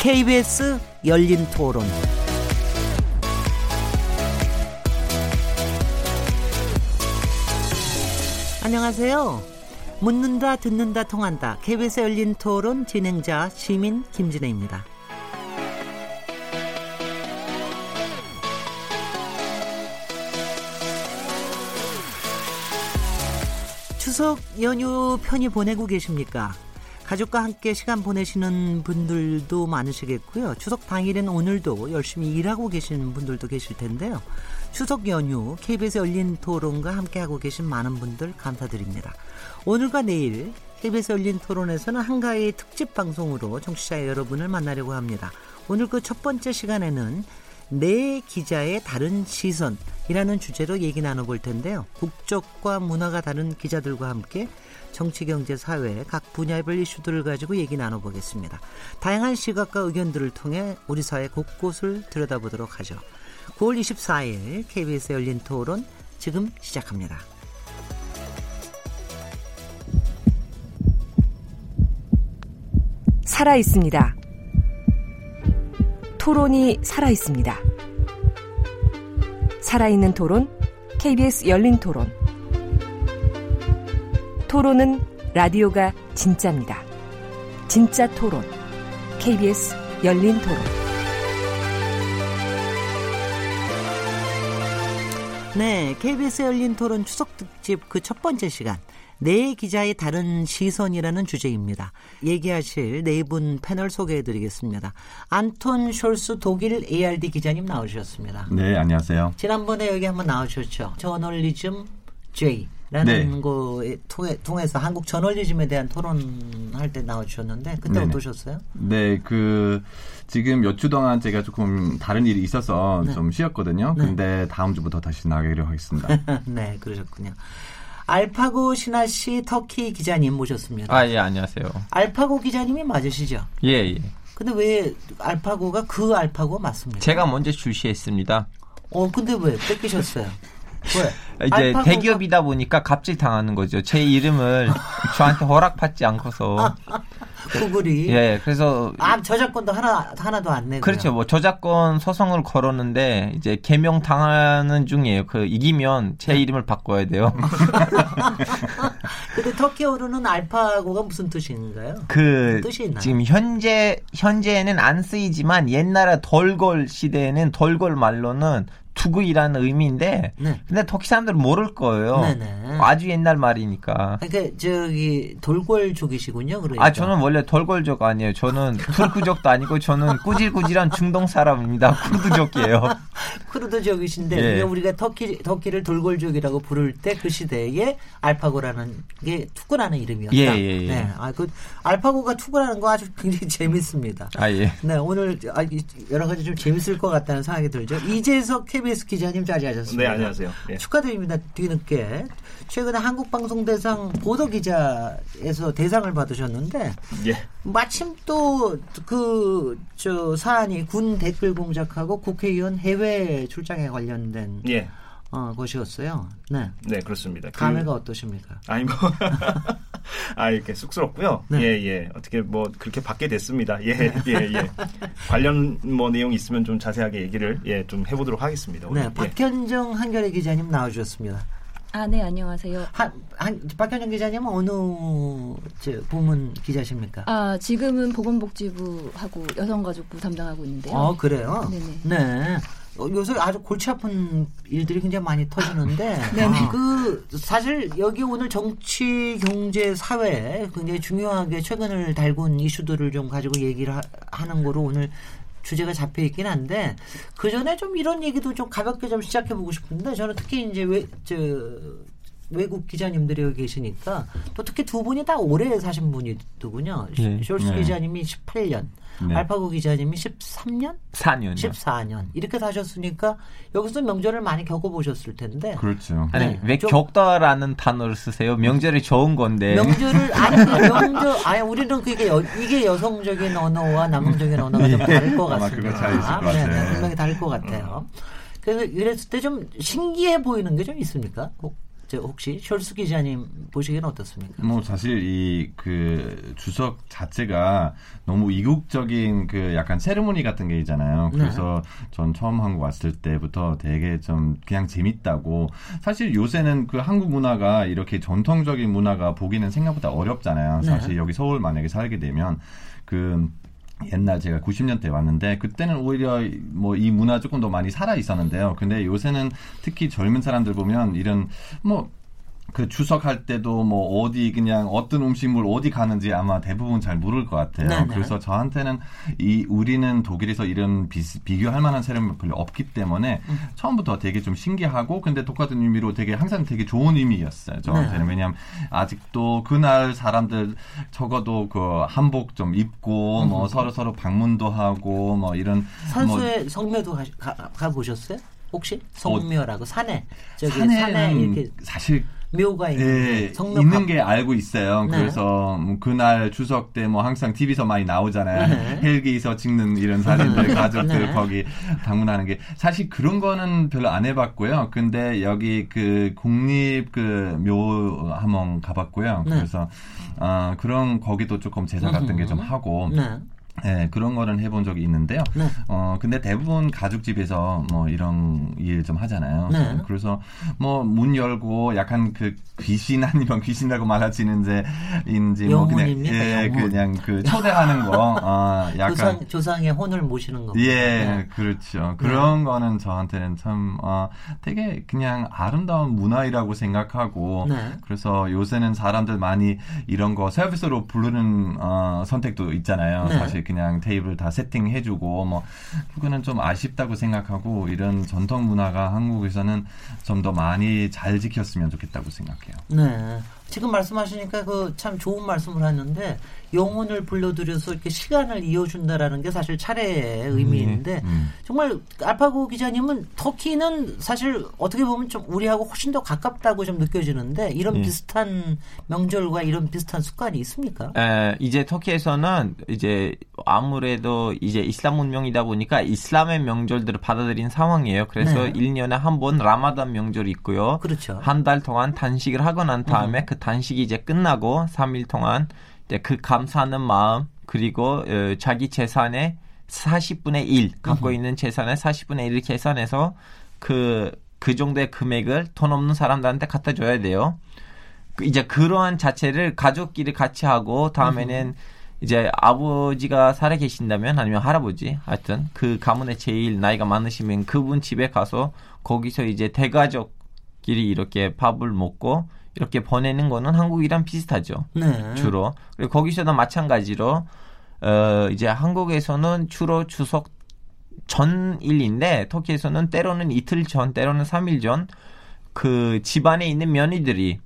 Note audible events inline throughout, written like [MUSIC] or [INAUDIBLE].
KBS 열린 토론. 안녕하세요. 묻는다, 듣는다, 통한다. KBS 열린 토론 진행자 시민 김진혜입니다. 추석 연휴 편히 보내고 계십니까? 가족과 함께 시간 보내시는 분들도 많으시겠고요. 추석 당일엔 오늘도 열심히 일하고 계시는 분들도 계실 텐데요. 추석 연휴 KBS 열린 토론과 함께하고 계신 많은 분들 감사드립니다. 오늘과 내일 KBS 열린 토론에서는 한가위 특집 방송으로 청취자 여러분을 만나려고 합니다. 오늘 그 첫 번째 시간에는 내 기자의 다른 시선이라는 주제로 얘기 나눠볼 텐데요. 국적과 문화가 다른 기자들과 함께 정치, 경제, 사회 각 분야별 이슈들을 가지고 얘기 나눠보겠습니다. 다양한 시각과 의견들을 통해 우리 사회 곳곳을 들여다보도록 하죠. 9월 24일 KBS 열린 토론 지금 시작합니다. 살아 있습니다. 토론이 살아 있습니다. 살아있는 토론, KBS 열린 토론. 토론은 라디오가 진짜입니다. 진짜 토론, KBS 열린 토론. 네, KBS 열린 토론 추석 특집 그 첫 번째 시간. 네 기자의 다른 시선이라는 주제입니다. 얘기하실 네 분 패널 소개해 드리겠습니다. 안톤 숄스 독일 ARD 기자님 나오셨습니다. 네, 안녕하세요. 지난번에 여기 한번 나오셨죠. 저널리즘 J. 라는 네. 거에 통해, 통해서 한국 저널리즘에 대한 토론할 때 나와주셨는데 그때 네네. 어떠셨어요? 네, 그 지금 몇 주 동안 제가 조금 다른 일이 있어서 네. 좀 쉬었거든요. 네. 근데 다음 주부터 다시 나가기로 하겠습니다. [LAUGHS] 네, 그러셨군요. 알파고 신하 씨 터키 기자님 모셨습니다. 아, 예, 안녕하세요. 알파고 기자님이 맞으시죠? 예, 예. 근데 왜 알파고가 그 알파고 맞습니까? 제가 먼저 출시했습니다. 어, 근데 왜 뺏기셨어요? [LAUGHS] 왜? [LAUGHS] 이제 알파고가... 대기업이다 보니까 갑질 당하는 거죠. 제 이름을 [LAUGHS] 저한테 허락받지 않고서. 구글이. 예, 그래서 아 저작권도 하나 하나도 안 내고. 그렇죠. 뭐 저작권 소송을 걸었는데 이제 개명 당하는 중이에요. 그 이기면 제 네. 이름을 바꿔야 돼요. [LAUGHS] 근데 터키어로는 알파고가 무슨 뜻인가요? 그 뜻이 있나요? 지금 현재 현재는 안 쓰이지만 옛날에 덜걸 시대에는 덜걸 말로는 투구이라는 의미인데 네. 근데 터키 사람들은 모를 거예요. 네네. 아주 옛날 말이니까. 그러니까 저기 돌골족이시군요. 그러니까. 아 저는 원래 돌골족 아니에요. 저는 [LAUGHS] 투르크족도 아니고 저는 꾸질꾸질한 중동 사람입니다. 쿠르드족이에요. 쿠르드족이신데 [LAUGHS] 예. 우리가 터키 터키를 돌골족이라고 부를 때 그 시대에 알파고라는 게 투구라는 이름이었다. 예, 예, 예. 네. 아, 그 알파고가 투구라는 거 아주 굉장히 [LAUGHS] 재밌습니다. 아 예. 네 오늘 아, 여러 가지 좀 재밌을 것 같다는 생각이 들죠. 이재석 KBS 기자님 자리하셨습니다. 네, 안녕하세요. 예. 축하드립니다. 뒤늦게. 최근에 한국방송대상 보도기자에서 대상을 받으셨는데, 예. 마침 또 그, 저, 사안이 군 댓글 공작하고 국회의원 해외 출장에 관련된. 예. 어, 것이었어요. 네. 네, 그렇습니다. 감회가 그, 어떠십니까? 아니, 뭐. [LAUGHS] 아, 이렇게 쑥스럽고요. 네. 예, 예. 어떻게 뭐 그렇게 받게 됐습니다. 예, 네. 예, 예. 관련 뭐 내용 있으면 좀 자세하게 얘기를 예, 좀 해 보도록 하겠습니다. 오늘. 네, 예. 박현정 한결의 기자님 나와 주셨습니다. 아, 네, 안녕하세요. 한, 한, 박현정 기자님은 어느 저, 부문 기자십니까? 아, 지금은 보건복지부하고 여성가족부 담당하고 있는데요. 아, 그래요? 네네. 네. 어, 요새 아주 골치 아픈 일들이 굉장히 많이 터지는데 [LAUGHS] 아, 그 사실 여기 오늘 정치, 경제, 사회 굉장히 중요하게 최근을 달군 이슈들을 좀 가지고 얘기를 하, 는 거로 오늘 주제가 잡혀 있긴 한데 그 전에 좀 이런 얘기도 좀 가볍게 좀 시작해 보고 싶은데 저는 특히 이제 왜저 외국 기자님들이 여기 계시니까 또 특히 두 분이 다 오래 사신 분이더군요. 네. 숄스 네. 기자님이 18년, 네. 알파고 기자님이 13년? 4년. 14년. 이렇게 사셨으니까 여기서 명절을 많이 겪어보셨을 텐데. 그렇죠. 아니, 네. 왜 겪다라는 단어를 쓰세요? 명절이 좋은 건데. 명절을, [LAUGHS] 아니, 그 명절, 아니, 우리는 그게 여, 이게 여성적인 언어와 남성적인 언어가 좀 다를 것 같습니다. 아, 네, 네, 분명히 다를 것 같아요. 그래서 이랬을 때 좀 신기해 보이는 게 좀 있습니까? 꼭저 혹시 셜수 기자님 보시기에는 어떻습니까? 뭐 사실 이 그 주석 자체가 너무 이국적인 그 약간 세르모니 같은 게 있잖아요. 네. 그래서 네. 전 처음 한국 왔을 때부터 되게 좀 그냥 재밌다고 사실 요새는 그 한국 문화가 이렇게 전통적인 문화가 보기는 생각보다 어렵잖아요. 네. 사실 네. 여기 서울 만약에 살게 되면 그 옛날 제가 90년대 왔는데 그때는 오히려 뭐 이 문화 조금 더 많이 살아 있었는데요. 근데 요새는 특히 젊은 사람들 보면 이런 뭐 그 추석할 때도 뭐 어디 그냥 어떤 음식물 어디 가는지 아마 대부분 잘 모를 것 같아요. 네네. 네. 그래서 저한테는 이 우리는 독일에서 이런 비, 비교할 만한 사람이 별로 없기 때문에 음. 처음부터 되게 좀 신기하고 근데 똑같은 의미로 되게 항상 되게 좋은 의미였어요. 저한테는 네. 왜냐하면 아직도 그날 사람들 적어도 그 한복 좀 입고 음. 뭐 서로 서로 방문도 하고 뭐 이런 선수의 뭐 성묘도 가, 가, 가 보셨어요? 혹시 성묘라고 어, 산에 저기 산에 이렇게 사실 묘가 있는 예, 있는 게 알고 있어요. 네. 그래서 뭐 그날 추석 때 뭐 항상 TV에서 많이 나오잖아요. 네. 헬기에서 찍는 이런 사진들 네. 가족들 네. 거기 방문하는 게 사실 그런 거는 별로 안 해봤고요. 근데 여기 그 국립 그 묘 한번 가봤고요. 네. 그래서 어, 그런 거기도 조금 제사 같은 게 좀 하고. 네. 네, 그런 거는 해본 적이 있는데요. 네. 어, 근데 대부분 가족집에서 뭐 이런 일 좀 하잖아요. 네. 그래서 뭐 문 열고 약간 그 귀신 아니면 [LAUGHS] 귀신이라고 말하지는지 인지 뭐 그냥 예, 영혼. 그냥 그 초대하는 거 어, 약간 조상, 조상의 혼을 모시는 거. 예, 네. 그렇죠. 그런 네. 거는 저한테는 참 어, 되게 그냥 아름다운 문화이라고 생각하고 네. 그래서 요새는 사람들 많이 이런 거 서비스로 부르는 어, 선택도 있잖아요. 네. 사실 그냥 테이블 다 세팅해주고 뭐 그거는 좀 아쉽다고 생각하고 이런 전통 문화가 한국에서는 좀 더 많이 잘 지켰으면 좋겠다고 생각해요. 네. 지금 말씀하시니까 그 참 좋은 말씀을 하는데 영혼을 불러들여서 이렇게 시간을 이어준다라는 게 사실 차례의 의미인데 음, 음. 정말 알파고 기자님은 터키는 사실 어떻게 보면 좀 우리하고 훨씬 더 가깝다고 좀 느껴지는데 이런 예. 비슷한 명절과 이런 비슷한 습관이 있습니까? 에, 이제 터키에서는 이제 아무래도 이제 이슬람 문명이다 보니까 이슬람의 명절들을 받아들인 상황이에요. 그래서 네. 1년에 한 번 라마단 명절이 있고요. 그렇죠. 한 달 동안 단식을 하고 난 다음에 음. 그 단식이 이제 끝나고 3일 동안 그 감사하는 마음 그리고 어, 자기 재산의 40분의 1 갖고 음. 있는 재산의 40분의 1을 계산해서 그, 그 정도의 금액을 돈 없는 사람들한테 갖다 줘야 돼요. 그 이제 그러한 자체를 가족끼리 같이 하고 다음에는 음. 이제 아버지가 살아 계신다면 아니면 할아버지 하여튼 그 가문의 제일 나이가 많으시면 그분 집에 가서 거기서 이제 대가족끼리 이렇게 밥을 먹고 이렇게 보내는 거는 한국이랑 비슷하죠. 네. 주로. 그리고 거기서도 마찬가지로 어 이제 한국에서는 주로 추석 전일인데 터키에서는 때로는 이틀 전, 때로는 3일 전 그 집안에 있는 며느리들이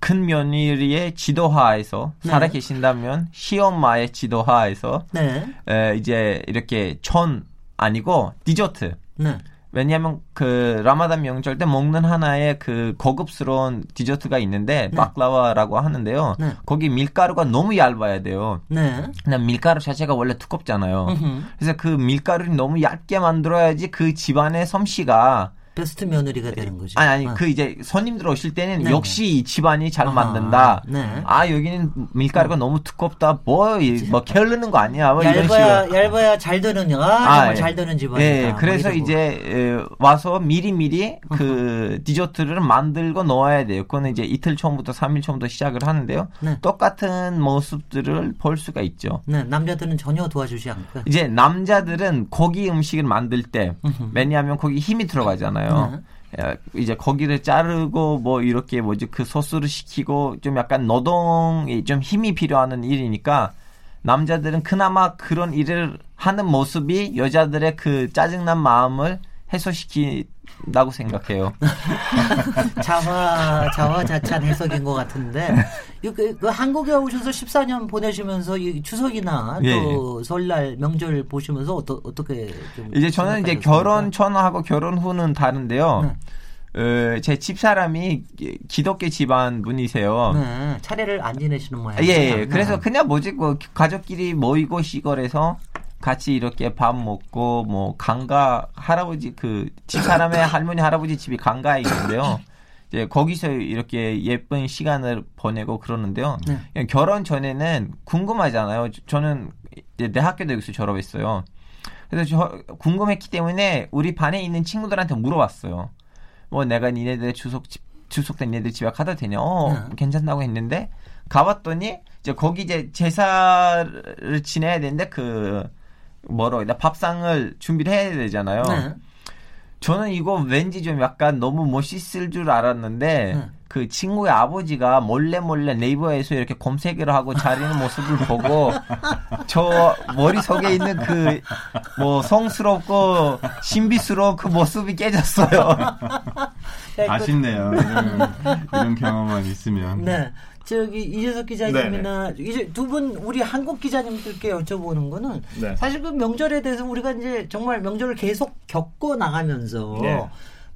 큰 며느리의 지도하에서 네. 살아 계신다면 시엄마의 지도하에서 네. 에, 이제 이렇게 전 아니고 디저트 네. 왜냐하면 그 라마단 명절 때 먹는 하나의 그 고급스러운 디저트가 있는데 네. 바클라와라고 하는데요. 네. 거기 밀가루가 너무 얇아야 돼요. 네. 그냥 밀가루 자체가 원래 두껍잖아요. 으흠. 그래서 그 밀가루를 너무 얇게 만들어야지 그 집안의 솜씨가 베스트 며느리가 되는 거죠. 아니 아니 아. 그 이제 손님들 오실 때는 네 역시 이 집안이 잘 아, 만든다. 네. 아 여기는 밀가루가 어. 너무 두껍다. 뭐뭐 뭐 게으르는 거 아니야. 뭐 얇아야 얇아야 잘 되는 아, 아잘 되는 집안이다. 네, 뭐 그래서 뭐 이제 에, 와서 미리 미리 그 디저트를 만들고 놓아야 돼요. 그거는 이제 이틀 처음부터 3일 처음부터 시작을 하는데요. 네. 똑같은 모습들을 볼 수가 있죠. 네, 남자들은 전혀 도와주지 않고. 이제 남자들은 고기 음식을 만들 때 왜냐하면 거기 힘이 들어가잖아요. 있잖아요. 네. 이제 거기를 자르고 뭐 이렇게 뭐지 그 소스를 시키고 좀 약간 노동이 좀 힘이 필요한 일이니까 남자들은 그나마 그런 일을 하는 모습이 여자들의 그 짜증난 마음을 해소시킨다고 생각해요. [LAUGHS] 자화 자화자찬 해석인 것 같은데 그, 그 한국에 오셔서 14년 보내시면서 이 추석이나 예. 또 설날 명절 보시면서 어떠, 어떻게 이제 저는 이제 결혼 전하고 결혼 후는 다른데요. 네. 어, 제 집사람이 기독교 집안 분이세요. 네, 차례를 안 지내시는 모양이에요. 예, 예. 그래서 그냥 뭐지, 뭐, 가족끼리 모이고 시골에서 같이 이렇게 밥 먹고 뭐 강가 할아버지 그 집사람의 [LAUGHS] 할머니 할아버지 집이 강가에 있는데요. 이제 거기서 이렇게 예쁜 시간을 보내고 그러는데요. 네. 결혼 전에는 궁금하잖아요. 저는 이제 내 학교도 여기서 졸업했어요. 그래서 저 궁금했기 때문에 우리 반에 있는 친구들한테 물어봤어요. 뭐 내가 니네들 주석 주석된 니네들 집에 가도 되냐? 어, 네. 괜찮다고 했는데 가봤더니 이제 거기 이제 제사를 지내야 되는데 그 뭐라고 해야 밥상을 준비를 해야 되잖아요. 네. 저는 이거 왠지 좀 약간 너무 멋있을 줄 알았는데 네. 그 친구의 아버지가 몰래 몰래 네이버에서 이렇게 검색을 하고 자리는 모습을 보고 [LAUGHS] 저 머릿속에 있는 그 뭐 성스럽고 신비스러운 그 모습이 깨졌어요. [LAUGHS] 아쉽네요. 이런, [LAUGHS] 이런 경험만 있으면. 네. 저기 이재석 기자님이나. 이제 두 분 우리 한국 기자님들께 여쭤보는 거는 네. 사실 그 명절에 대해서 우리가 이제 정말 명절을 계속 겪고 나가면서 네.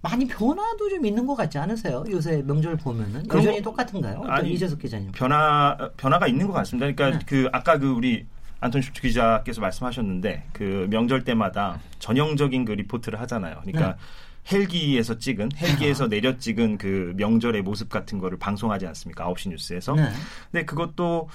많이 변화도 좀 있는 것 같지 않으세요? 요새 명절 보면은 여전히 똑같은가요? 아니, 이재석 기자님 변화 변화가 있는 것 같습니다. 그러니까 네. 그 아까 그 우리 안톤 슈트 기자께서 말씀하셨는데 그 명절 때마다 전형적인 그 리포트를 하잖아요. 그러니까 네. 헬기에서 찍은 헬기에서 내려 찍은 그 명절의 모습 같은 거를 방송하지 않습니까? 9시 뉴스에서. 네. 근데 그것도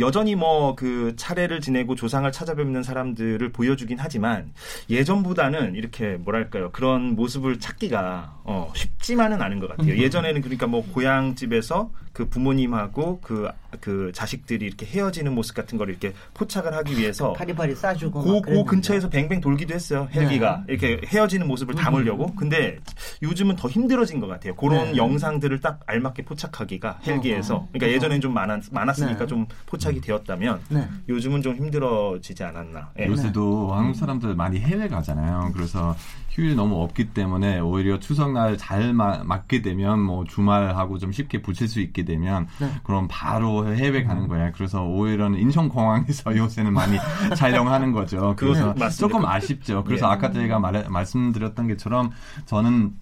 여전히 뭐 그 차례를 지내고 조상을 찾아뵙는 사람들을 보여주긴 하지만 예전보다는 이렇게 뭐랄까요 그런 모습을 찾기가 어, 쉽지만은 않은 것 같아요. 예전에는 그러니까 뭐 고향 집에서 그 부모님하고 그, 그 자식들이 이렇게 헤어지는 모습 같은 걸 이렇게 포착을 하기 위해서 파리파리 싸주고 고, 고 근처에서 뱅뱅 돌기도 했어요. 헬기가 네. 이렇게 헤어지는 모습을 담으려고. 근데 요즘은 더 힘들어진 것 같아요. 그런 네. 영상들을 딱 알맞게 포착하기가 헬기에서. 그러니까 예전엔 좀 많았, 많았으니까 네. 좀 포착 이 되었다면 네. 요즘은 좀 힘들어지지 않았나. 예. 요새도 한국 사람들 많이 해외 가잖아요. 그래서 휴일 너무 없기 때문에 오히려 추석날 잘 마, 맞게 되면 뭐 주말하고 좀 쉽게 붙일 수 있게 되면 네. 그럼 바로 해외 가는 음. 거야. 그래서 오히려 인천공항에서 [LAUGHS] 요새는 많이 [LAUGHS] 촬영하는 거죠. 그래서 조금 아쉽죠. 그래서 네. 아까 제가 말, 말씀드렸던 것처럼 저는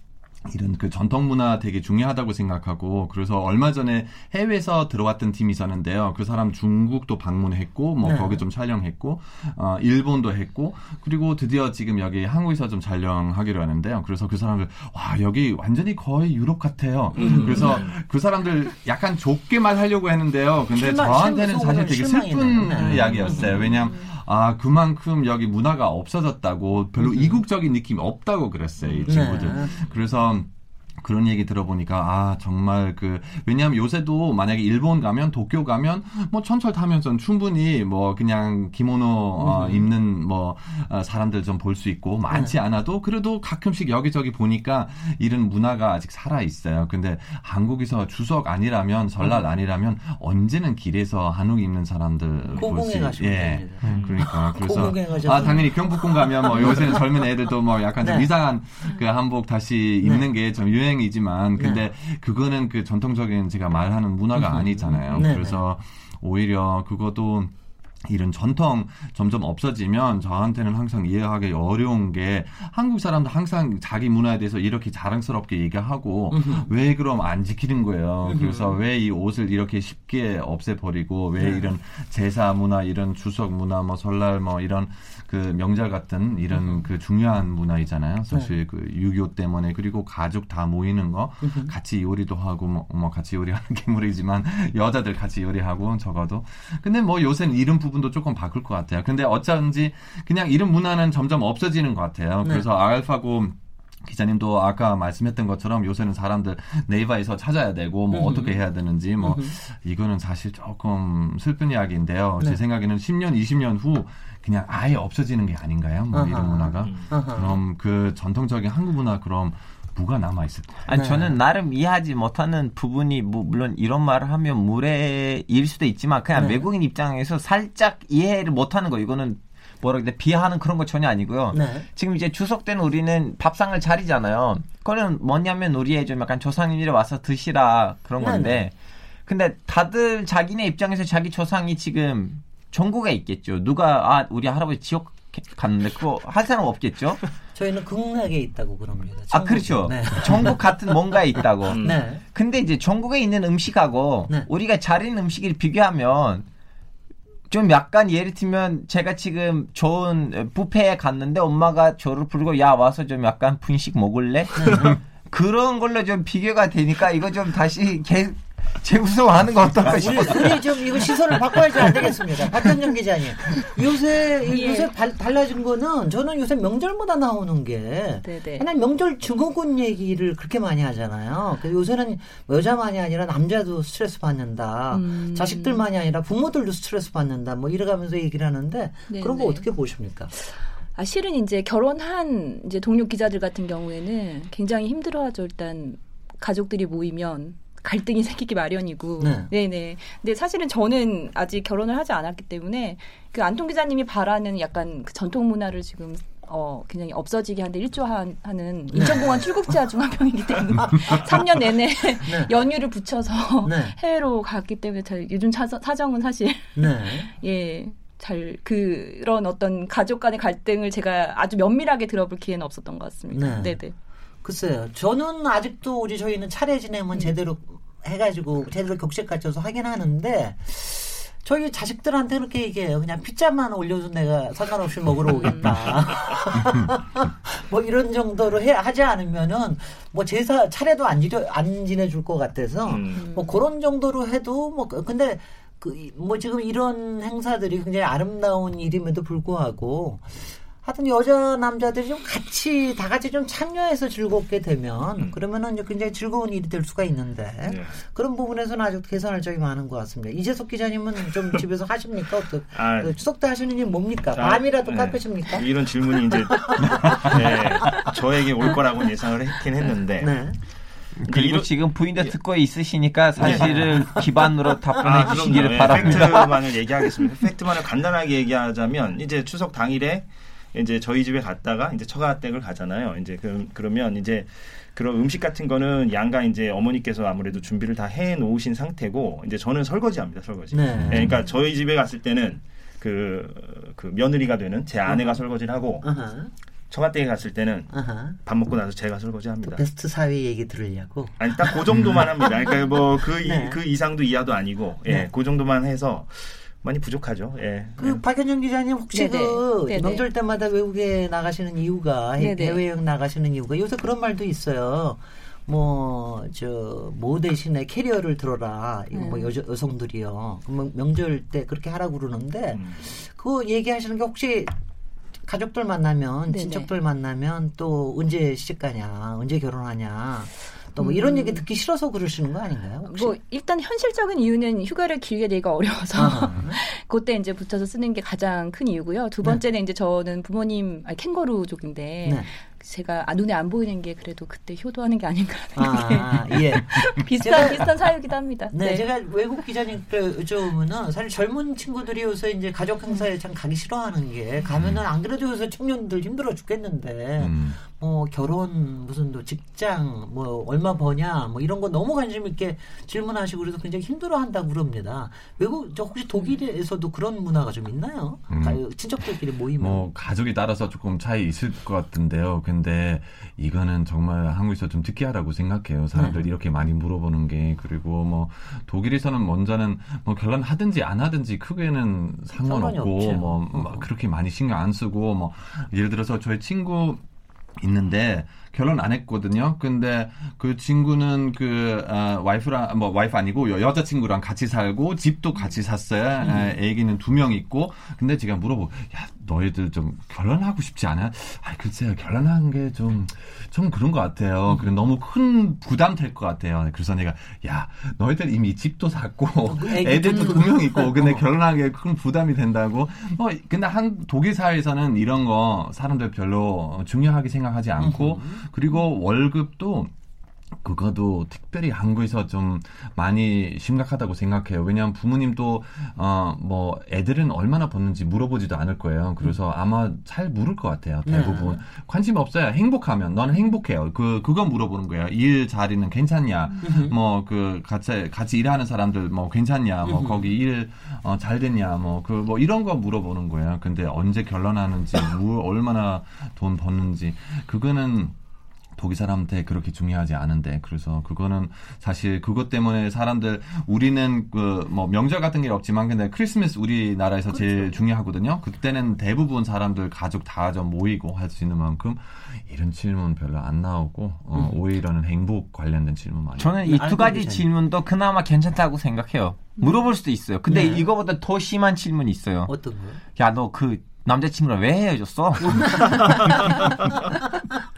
이런 그 전통 문화 되게 중요하다고 생각하고 그래서 얼마 전에 해외에서 들어왔던 팀이 있었는데요. 그 사람 중국도 방문했고 뭐 네. 거기 좀 촬영했고 어 일본도 했고 그리고 드디어 지금 여기 한국에서 좀 촬영하기로 하는데요. 그래서 그 사람들 와 여기 완전히 거의 유럽 같아요. 음. 그래서 그 사람들 약간 좁게 말하려고 했는데요. 근데 실망, 저한테는 사실 되게 슬픈 네. 이야기였어요. 왜냐하면 아 그만큼 여기 문화가 없어졌다고 별로 음. 이국적인 느낌이 없다고 그랬어요 이 친구들. 네. 그래서 그런 얘기 들어보니까 아 정말 그 왜냐하면 요새도 만약에 일본 가면 도쿄 가면 뭐 천철 타면서 충분히 뭐 그냥 기모노 어, 음. 입는 뭐 어, 사람들 좀 볼 수 있고 많지 네. 않아도 그래도 가끔씩 여기저기 보니까 이런 문화가 아직 살아 있어요. 근데 한국에서 추석 아니라면 설날 음. 아니라면 언제는 길에서 한국 입는 사람들 볼수 예. 음. 그러니까 [LAUGHS] 그래서 아 당연히 경복궁 가면 뭐 [LAUGHS] 요새는 젊은 애들도 뭐 약간 네. 좀 이상한 그 한복 다시 입는 네. 게좀 유행 유행이지만 근데 네. 그거는 그 전통적인 제가 말하는 문화가 아니잖아요. 네, 그래서 오히려 그것도 이런 전통 점점 없어지면 저한테는 항상 이해하기 어려운 게 한국 사람도 항상 자기 문화에 대해서 이렇게 자랑스럽게 얘기하고 왜 그럼 안 지키는 거예요. 그래서 왜 이 옷을 이렇게 쉽게 없애버리고 왜 네. 이런 제사 문화, 이런 추석 문화, 뭐 설날 뭐 이런 그 명절 같은 이런 음. 그 중요한 문화이잖아요. 사실 네. 그6.25 때문에 그리고 가족 다 모이는 거 음. 같이 요리도 하고 뭐, 뭐 같이 요리하는 [LAUGHS] 게 무리지만 여자들 같이 요리하고 적어도 근데 뭐 요새는 이런 부분 도 조금 바꿀 것 같아요. 근데 어쩐지 그냥 이런 문화는 점점 없어지는 것 같아요. 네. 그래서 알파고 기자님도 아까 말씀했던 것처럼 요새는 사람들 네이버에서 찾아야 되고 뭐 음. 어떻게 해야 되는지 뭐 음. 이거는 사실 조금 슬픈 이야기인데요. 네. 제 생각에는 10년, 20년 후 그냥 아예 없어지는 게 아닌가요? 뭐 아하. 이런 문화가 음. 그럼 그 전통적인 한국 문화 그럼 뭐가 남아 있을까요? 아니 네. 저는 나름 이해하지 못하는 부분이 뭐 물론 이런 말을 하면 무례일 수도 있지만 그냥 네. 외국인 입장에서 살짝 이해를 못하는 거 이거는 뭐라 그래 비하하는 그런 거 전혀 아니고요. 네. 지금 이제 추석 때는 우리는 밥상을 차리잖아요. 그거는 뭐냐면 우리의 좀 약간 조상님들이 와서 드시라 그런 네, 건데. 네. 근데 다들 자기네 입장에서 자기 조상이 지금 전국에 있겠죠. 누가 아 우리 할아버지 지옥 갔는데 그거 할 사람 없겠죠. 저희는 극락에 있다고 그럽니다. 아 그렇죠. 네. 전국 같은 뭔가에 있다고. 음. 네. 근데 이제 전국에 있는 음식하고 네. 우리가 잘있는 음식을 비교하면 좀 약간 예를 들면 제가 지금 좋은 뷔페에 갔는데 엄마가 저를 부르고 야 와서 좀 약간 분식 먹을래? 네. [LAUGHS] 그런 걸로 좀 비교가 되니까 이거 좀 다시 개, 재구성하는 거 어떨까 싶어요. 우리 좀 이거 시선을 바꿔야지 안 되겠습니다. 박현정 기자님. 요새 예. 요새 발, 달라진 거는 저는 요새 명절마다 나오는 게 네네. 하나 명절 증후군 얘기를 그렇게 많이 하잖아요. 그 요새는 여자만이 아니라 남자도 스트레스 받는다. 음. 자식들만이 아니라 부모들도 스트레스 받는다. 뭐 이래가면서 얘기를 하는데 네네. 그런 거 어떻게 보십니까? 아, 실은 이제 결혼한 이제 동료 기자들 같은 경우에는 굉장히 힘들어하죠. 일단 가족들이 모이면 갈등이 생기기 마련이고. 네. 네네. 근데 사실은 저는 아직 결혼을 하지 않았기 때문에 그 안통 기자님이 바라는 약간 그 전통 문화를 지금 어, 굉장히 없어지게 하는데 일조하는 인천공항 출국자 중 한 명이기 때문에 [LAUGHS] 3년 내내 네. 연휴를 붙여서 네. 해외로 갔기 때문에 요즘 사정은 사실 네. [LAUGHS] 예. 잘 그런 어떤 가족 간의 갈등을 제가 아주 면밀하게 들어볼 기회는 없었던 것 같습니다. 네. 네 글쎄요. 저는 아직도 우리 저희는 차례 지내면 음. 제대로 해가지고 제대로 격식 갖춰서 하긴 하는데 저희 자식들한테 그렇게 얘기해요. 그냥 피자만 올려도 내가 상관없이 먹으러 오겠다. [LAUGHS] 뭐 이런 정도로 해 하지 않으면은 뭐 제사 차례도 안 지려 안 지내줄 것 같아서 음. 뭐 그런 정도로 해도 뭐 근데 그 뭐 지금 이런 행사들이 굉장히 아름다운 일임에도 불구하고 하여튼 여자 남자들이 좀 같이 다 같이 좀 참여해서 즐겁게 되면 음. 그러면은 이제 굉장히 즐거운 일이 될 수가 있는데 네. 그런 부분에서는 아직 개선할 점이 많은 것 같습니다. 이재석 기자님은 좀 [LAUGHS] 집에서 하십니까? 어떻게 아, 그 추석 때 하시는 일 뭡니까? 자, 밤이라도 네. 깎으십니까? 이런 질문이 이제 네, [LAUGHS] 저에게 올 거라고 예상을 했긴 했는데 네. 그리고 이런, 지금 부인도 예. 듣고 있으시니까 사실을 네. 기반으로 답변해 아, 주시기를 네, 바랍니다. 팩트만을 얘기하겠습니다. 팩트만을 간단하게 얘기하자면 이제 추석 당일에 이제 저희 집에 갔다가 이제 처가댁을 가잖아요. 이제 그, 그러면 이제 그런 음식 같은 거는 양가 이제 어머니께서 아무래도 준비를 다 해 놓으신 상태고 이제 저는 설거지 합니다. 설거지. 네. 네, 그러니까 저희 집에 갔을 때는 그, 그 며느리가 되는 제 아내가 uh 설거지를 하고 uh-huh. 처가댁에 갔을 때는 uh-huh. 밥 먹고 나서 제가 설거지 합니다. 베스트 사위 얘기 들으려고. 아니 딱 그 정도만 합니다. 그러니까 뭐그 네. 그 이상도 이하도 아니고 예, 네. 그 정도만 해서 많이 부족하죠. 예. 그 예. 박현정 기자님 혹시 네네. 그 네네. 명절 때마다 외국에 나가시는 이유가 해외 여행 나가시는 이유가 요새 그런 말도 있어요. 뭐 저 모 대신에 캐리어를 들어라. 이거 뭐 음. 여, 여성들이요. 그러면 명절 때 그렇게 하라고 그러는데 음. 그 얘기하시는 게 혹시 가족들 만나면 네네. 친척들 만나면 또 언제 시집 가냐, 언제 결혼하냐. 또뭐 이런 음. 얘기 듣기 싫어서 그러시는 거 아닌가요? 혹시? 뭐 일단 현실적인 이유는 휴가를 길게 내기가 어려워서 [LAUGHS] 그때 이제 붙여서 쓰는 게 가장 큰 이유고요. 두 번째는 네. 이제 저는 부모님 아니 캥거루족인데 네. 제가 아, 눈에 안 보이는 게 그래도 그때 효도하는 게 아닌가라는 아, 게 예. [LAUGHS] 비슷한 비슷한 사유기도 합니다. 네, 네. 제가 외국 기자님께 여쭤보면은 사실 젊은 친구들이 요새 이제 가족 행사에 참 가기 싫어하는 게 가면은 안 그래도 요새 청년들 힘들어 죽겠는데 음. 뭐 결혼 무슨 또 직장 뭐 얼마 버냐 뭐 이런 거 너무 관심 있게 질문하시고 그래서 굉장히 힘들어한다고 그럽니다. 외국 저 혹시 독일에서도 그런 문화가 좀 있나요? 음. 친척들끼리 모이면 뭐 가족이 따라서 조금 차이 있을 것 같은데요. 근데 이거는 정말 한국에서 좀 특이하다고 생각해요. 사람들 네. 이렇게 많이 물어보는 게 그리고 뭐 독일에서는 먼저는 뭐 결혼 하든지 안 하든지 크게는 상관없고 뭐 어. 그렇게 많이 신경 안 쓰고 뭐 예를 들어서 저희 친구 있는데 결혼 안 했거든요. 근데 그 친구는 그 어, 와이프랑 뭐 와이프 아니고 여자 친구랑 같이 살고 집도 같이 샀어요. 음. 애기는 두 명 있고. 근데 제가 물어보, 야 너희들 좀 결혼하고 싶지 않아? 아 글쎄요 결혼한 게좀 좀 그런 것 같아요. 음. 그래 너무 큰 부담 될 것 같아요. 그래서 내가 야 너희들 이미 집도 샀고 어, 그 [LAUGHS] 애들도 두 명 있고 근데 어. 결혼하기에 큰 부담이 된다고. 뭐 근데 한 독일 사회에서는 이런 거 사람들 별로 중요하게 생각하지 않고 그리고 월급도 그거도 특별히 한국에서 좀 많이 심각하다고 생각해요. 왜냐하면 부모님도 어뭐 애들은 얼마나 버는지 물어보지도 않을 거예요. 그래서 음. 아마 잘 물을 것 같아요. 네. 대부분 네. 관심 없어요. 행복하면 너는 행복해요. 그 그거 물어보는 거예요. 일 자리는 괜찮냐? [LAUGHS] 뭐 그 같이 같이 일하는 사람들 뭐 괜찮냐? 뭐 [LAUGHS] 거기 일 어, 잘 됐냐? 뭐 그뭐 뭐 이런 거 물어보는 거예요. 근데 언제 결혼하는지 뭐 얼마나 돈 버는지 그거는 독일 사람한테 그렇게 중요하지 않은데 그래서 그거는 사실 그것 때문에 사람들 우리는 그 뭐 명절 같은 게 없지만 근데 크리스마스 우리나라에서 그렇죠. 제일 중요하거든요. 그때는 대부분 사람들 가족 다 좀 모이고 할 수 있는 만큼 이런 질문 별로 안 나오고 어, 음. 오히려는 행복 관련된 질문 많이. 저는 이 두 가지 질문도 그나마 괜찮다고 생각해요. 물어볼 수도 있어요. 근데 네. 이거보다 더 심한 질문이 있어요. 어떤 거요? 야너 그 남자친구랑 왜 헤어졌어? [LAUGHS] [LAUGHS]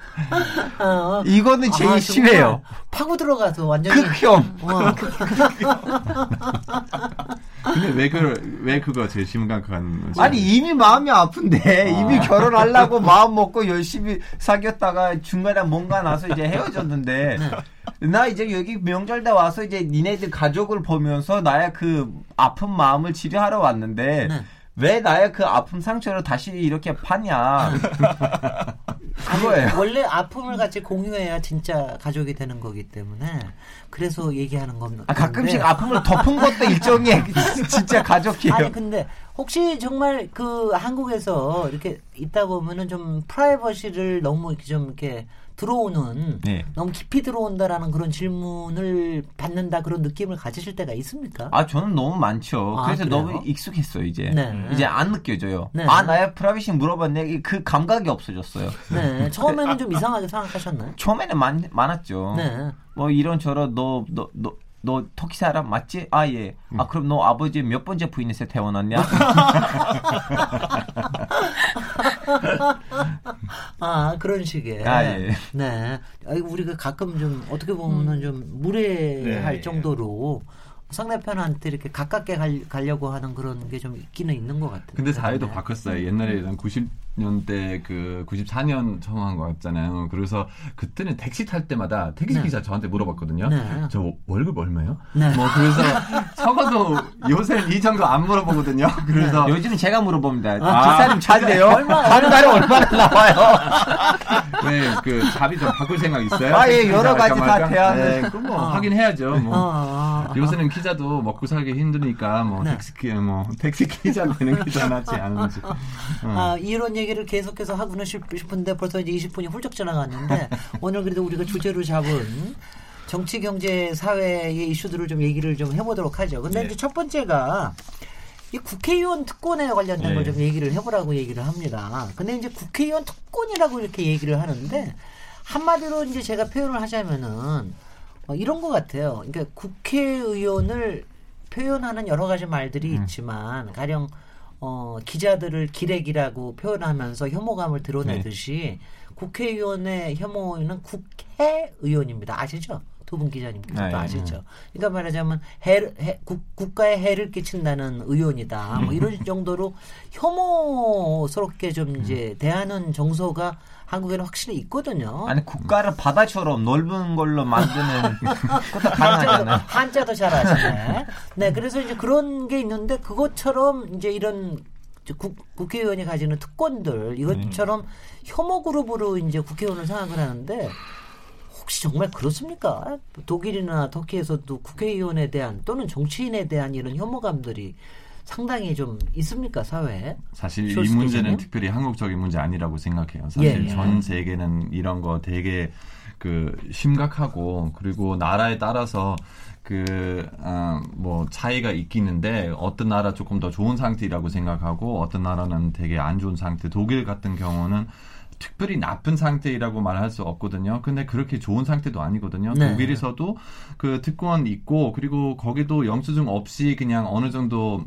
어, 이거는 제일 아, 심해요. 파고 들어가서 완전 극혐. [LAUGHS] 근데 왜 그, 왜 그거 제일 심각한 아니 이미 마음이 아픈데 아. 이미 결혼하려고 마음 먹고 열심히 사귀었다가 중간에 뭔가 나서 이제 헤어졌는데 네. 나 이제 여기 명절 때 와서 이제 니네들 가족을 보면서 나의 그 아픈 마음을 치료하러 왔는데 네. 왜 나의 그 아픔 상처를 다시 이렇게 파냐. [LAUGHS] 그거예요. 원래 아픔을 같이 공유해야 진짜 가족이 되는 거기 때문에 그래서 얘기하는 겁니다. 아, 가끔씩 아픔을 덮은 것도 [LAUGHS] 일종의 진짜 가족이에요. 아니 근데 혹시 정말 그 한국에서 이렇게 있다 보면은 좀 프라이버시를 너무 이렇게 좀 이렇게 들어오는 네. 너무 깊이 들어온다라는 그런 질문을 받는다 그런 느낌을 가지실 때가 있습니까? 아 저는 너무 많죠. 아, 그래서 그래요? 너무 익숙했어요 이제. 네. 이제 안 느껴져요. 네. 아 나의 private이 물어봤네 그 감각이 없어졌어요. 네. 처음에는 좀 이상하게 생각하셨나요? [LAUGHS] 처음에는 많, 많았죠. 네. 뭐 이런 저런 너너 너 너 터키 사람 맞지? 아 예. 아 그럼 너 아버지 몇 번째 부인에서 태어났냐? [LAUGHS] 아 그런 식의. 아 예. 네. 우리가 가끔 좀 어떻게 보면은 음. 좀 무례할 네. 정도로 상대편한테 이렇게 가깝게 갈, 려고 하는 그런 게 좀 있기는 있는 것 같아요. 근데 사회도 네. 바뀌었어요. 옛날에 90 년대 그 94년 처음 한 거 같잖아요. 그래서 그때는 택시 탈 때마다 택시 네. 기사 저한테 물어봤거든요. 네. 저 월급 얼마요? 네. 뭐 그래서 적어도 요새는 이 정도 안 물어보거든요. 그래서 네. 요즘은 제가 물어봅니다. 아, 기사님 잘돼요? 하는 달에 얼마나 나와요? [LAUGHS] 네, 그 잡이 좀 바꿀 생각 있어요? 아, 예, 여러 가지 다 대안을. 네, 그뭐 어. 확인해야죠. 뭐 어, 어, 요새는 기자도 먹고 살기 힘드니까 뭐 네. 택시 뭐 택시 기자 되는 기자 낫지 않은지. 아, 이런 얘기 얘기를 계속해서 하고는 싶은데 벌써 이제 20분이 훌쩍 지나갔는데 [LAUGHS] 오늘 그래도 우리가 주제로 잡은 정치, 경제, 사회의 이슈들을 좀 얘기를 좀 해보도록 하죠. 근데 네. 이제 첫 번째가 이 국회의원 특권에 관련된 네. 걸좀 얘기를 해보라고 얘기를 합니다. 근데 이제 국회의원 특권이라고 이렇게 얘기를 하는데 한마디로 이제 제가 표현을 하자면은 어, 이런 것 같아요. 그러니까 국회의원을 표현하는 여러 가지 말들이 음. 있지만 가령 어, 기자들을 기레기라고 표현하면서 혐오감을 드러내듯이 네. 국회의원의 혐오는 국회의원입니다. 아시죠? 두 분 기자님께서도 네, 아시죠? 네. 그러니까 말하자면 해, 해, 국, 국가에 해를 끼친다는 의원이다. 뭐 이런 [LAUGHS] 정도로 혐오스럽게 좀 이제 대하는 정서가 한국에는 확실히 있거든요. 아니 국가를 바다처럼 넓은 걸로 만드는 [LAUGHS] 것도 가능하잖아요. 한자도 잘 아시네. [LAUGHS] 네, 그래서 이제 그런 게 있는데 그것처럼 이제 이런 국, 국회의원이 가지는 특권들 이것처럼 음. 혐오 그룹으로 이제 국회의원을 생각을 하는데 혹시 정말 그렇습니까? 독일이나 터키에서도 국회의원에 대한 또는 정치인에 대한 이런 혐오감들이 상당히 좀 있습니까 사회에? 사실 이 문제는 특별히 한국적인 문제 아니라고 생각해요. 사실 예, 예. 전 세계는 이런 거 되게 그 심각하고 그리고 나라에 따라서 그, 아, 뭐, 차이가 있기는데, 어떤 나라 조금 더 좋은 상태라고 생각하고, 어떤 나라는 되게 안 좋은 상태. 독일 같은 경우는 특별히 나쁜 상태라고 말할 수 없거든요. 근데 그렇게 좋은 상태도 아니거든요. 네. 독일에서도 그 특권 있고, 그리고 거기도 영수증 없이 그냥 어느 정도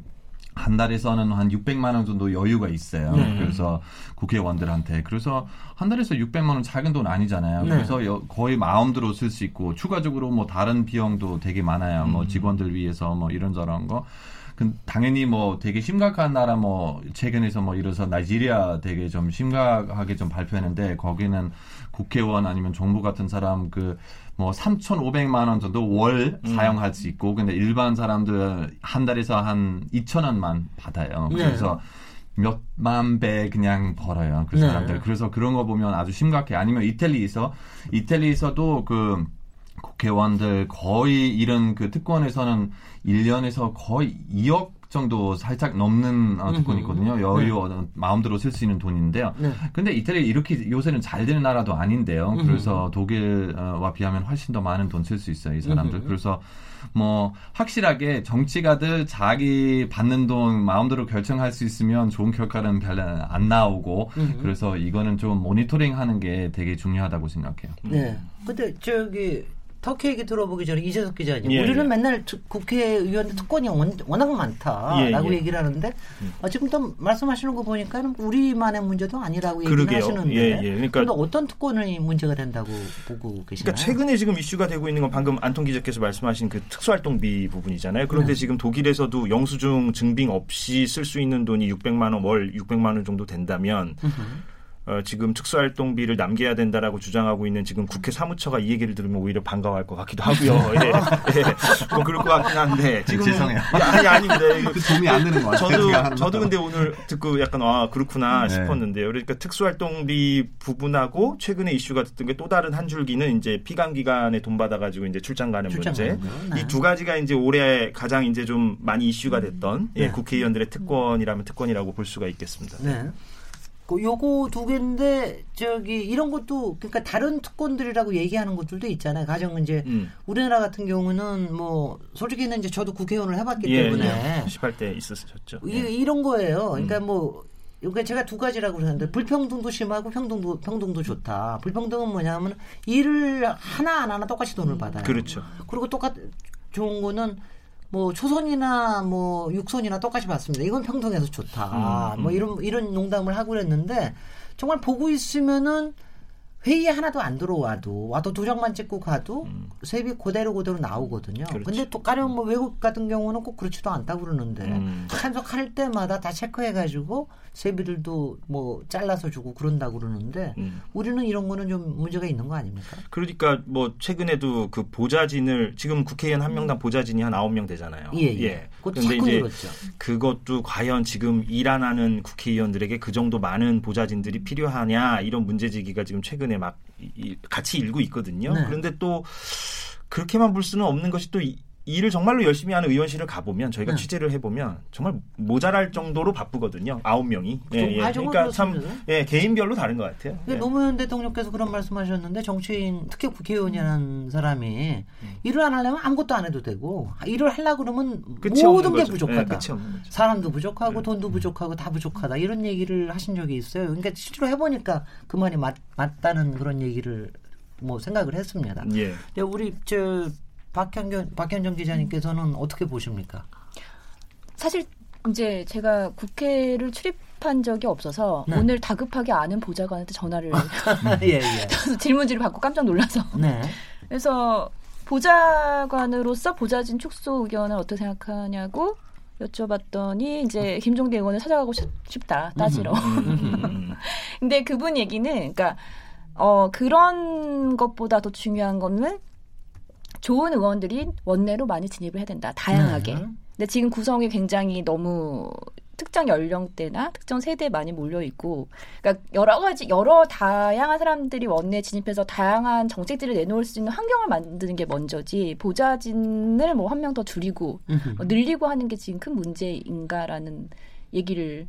한 달에서는 한 600만 원 정도 여유가 있어요. 네. 그래서 국회의원들한테 그래서 한 달에서 600만 원 작은 돈 아니잖아요. 네. 그래서 여, 거의 마음대로 쓸 수 있고 추가적으로 뭐 다른 비용도 되게 많아요. 뭐 음. 뭐 직원들 위해서 뭐 이런저런 거. 그 당연히 뭐 되게 심각한 나라 뭐 최근에서 뭐 이래서 나이지리아 되게 좀 심각하게 좀 발표했는데 거기는 국회의원 아니면 정부 같은 사람 그 뭐 3,500만 원 정도 월 음. 사용할 수 있고 근데 일반 사람들 한 달에서 한 2천 원만 받아요. 네. 그래서 몇만 배 그냥 벌어요. 그 네. 사람들. 네. 그래서 그런 거 보면 아주 심각해. 아니면 이태리에서 이태리에서도 그 국회의원들 거의 이런 그 특권에서는 1년에서 거의 2억 정도 살짝 넘는 어, 특권이 있거든요. 여유 네. 마음대로 쓸 수 있는 돈인데요. 네. 근데 이태리 이렇게 요새는 잘 되는 나라도 아닌데요. 그래서 독일과 비하면 훨씬 더 많은 돈 쓸 수 있어요. 이 사람들. 그래서 뭐 확실하게 정치가들 자기 받는 돈 마음대로 결정할 수 있으면 좋은 결과는 별로 안 나오고 그래서 이거는 좀 모니터링 하는 게 되게 중요하다고 생각해요. 네. 근데 저기 터키 얘기 들어보기 전에 이재석 기자님 예, 우리는 예. 맨날 국회의원 특권이 워낙 많다라고 예, 예, 얘기를 하는데 음. 어, 지금 또 말씀하시는 거 보니까 우리만의 문제도 아니라고 얘기를 그러게요. 하시는데 예, 예. 그러니까 어떤 특권이 문제가 된다고 보고 계시나요? 그러니까 최근에 지금 이슈가 되고 있는 건 방금 안통 기자께서 말씀하신 그 특수활동비 부분이잖아요. 그런데 네. 지금 독일에서도 영수증 증빙 없이 쓸 수 있는 돈이 600만 원 월 600만 원 정도 된다면 어, 지금 특수활동비를 남겨야 된다라고 주장하고 있는 지금 국회 사무처가 이 얘기를 들으면 오히려 반가워할 것 같기도 하고요. [LAUGHS] 예, 예. 뭐 그럴 것 같긴 한데 지금 죄송해요. 아니 아닙니다. 그 도움이 안 되는 것 같아요. 저도 저도 근데 오늘 듣고 약간 아 그렇구나 네. 싶었는데요. 그러니까 특수활동비 부분하고 최근에 이슈가 됐던 게 또 다른 한 줄기는 이제 피감 기관에 돈 받아가지고 이제 출장 가는 출장 문제. 네. 이두 가지가 이제 올해 가장 이제 좀 많이 이슈가 됐던 예, 네. 예, 국회의원들의 특권이라면 특권이라고 볼 수가 있겠습니다. 네. 그 요거 두 개인데 저기 이런 것도 그러니까 다른 특권들이라고 얘기하는 것들도 있잖아요. 가령 이제 음. 우리나라 같은 경우는 뭐 솔직히는 이제 저도 국회의원을 해봤기 예, 때문에 18대 예. 있었었죠. 이, 예. 이런 거예요. 그러니까 음. 뭐 이게 제가 두 가지라고 그러는데 불평등도 심하고 평등도 평등도 좋다. 불평등은 뭐냐면 일을 하나 안 하나 똑같이 돈을 받아요. 그렇죠. 그리고 똑같 좋은 거는 뭐 초선이나 뭐 육선이나 똑같이 받습니다. 이건 평등해서 좋다. 음, 음. 뭐 이런 이런 농담을 하고 그랬는데 정말 보고 있으면은 회의에 하나도 안 들어와도 와도 도장만 찍고 가도 음. 세비 그대로 그대로 나오거든요. 그렇죠. 근데 또 가령 뭐 외국 같은 경우는 꼭 그렇지도 않다고 그러는데 음. 참석할 때마다 다 체크해가지고 세비들도 뭐 잘라서 주고 그런다고 그러는데 음. 우리는 이런 거는 좀 문제가 있는 거 아닙니까? 그러니까 뭐 최근에도 그 보좌진을 지금 국회의원 한 명당 보좌진이 한 아홉 명 되잖아요. 예, 예. 예. 그런데 이제 늘었죠. 그것도 과연 지금 일안 하는 국회의원들에게 그 정도 많은 보좌진들이 필요하냐 이런 문제제기가 지금 최근에 막 같이 일고 있거든요. 네. 그런데 또 그렇게만 볼 수는 없는 것이 또 일을 정말로 열심히 하는 의원실을 가보면 저희가 네. 취재를 해보면 정말 모자랄 정도로 바쁘거든요. 아홉 명이. 예, 예. 그러니까 참 예, 개인별로 다른 것 같아요. 예. 노무현 대통령께서 그런 말씀하셨는데 정치인 특히 국회의원이라는 사람이 음. 일을 안 하려면 아무것도 안 해도 되고 일을 하려 고 그러면 모든 게 거죠. 부족하다. 예, 사람도 부족하고 네. 돈도 부족하고 다 부족하다 이런 얘기를 하신 적이 있어요. 그러니까 실제로 해보니까 그 말이 맞, 맞다는 그런 얘기를 뭐 생각을 했습니다. 예. 우리 저 박현경 박현정 기자님께서는 어떻게 보십니까? 사실 이제 제가 국회를 출입한 적이 없어서 네. 오늘 다급하게 아는 보좌관한테 전화를 [LAUGHS] 예, 예. [LAUGHS] 질문지를 받고 깜짝 놀라서 네. [LAUGHS] 그래서 보좌관으로서 보좌진 축소 의견을 어떻게 생각하냐고 여쭤봤더니 이제 김종대 의원을 찾아가고 싶다 따지러. 근데 그분 얘기는 그러니까 어 그런 것보다 더 중요한 거는 좋은 의원들이 원내로 많이 진입을 해야 된다. 다양하게. 네. 근데 지금 구성이 굉장히 너무 특정 연령대나 특정 세대에 많이 몰려 있고, 그러니까 여러 가지 여러 다양한 사람들이 원내에 진입해서 다양한 정책들을 내놓을 수 있는 환경을 만드는 게 먼저지 보좌진을 뭐 한 명 더 줄이고 뭐 늘리고 하는 게 지금 큰 문제인가라는 얘기를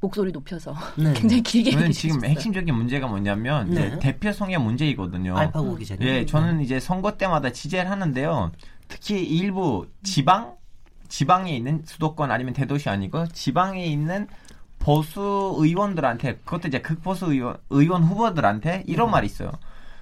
목소리 높여서 네. 굉장히 길게 저는 지금 싶어요. 핵심적인 문제가 뭐냐면 네. 대표성의 문제이거든요. 알파고 기자님. 예, 저는 이제 선거 때마다 취재를 하는데요. 특히 일부 지방 지방에 있는 수도권 아니면 대도시 아니고 지방에 있는 보수 의원들한테 그것도 이제 극보수 의원, 의원 후보들한테 이런 음. 말이 있어요.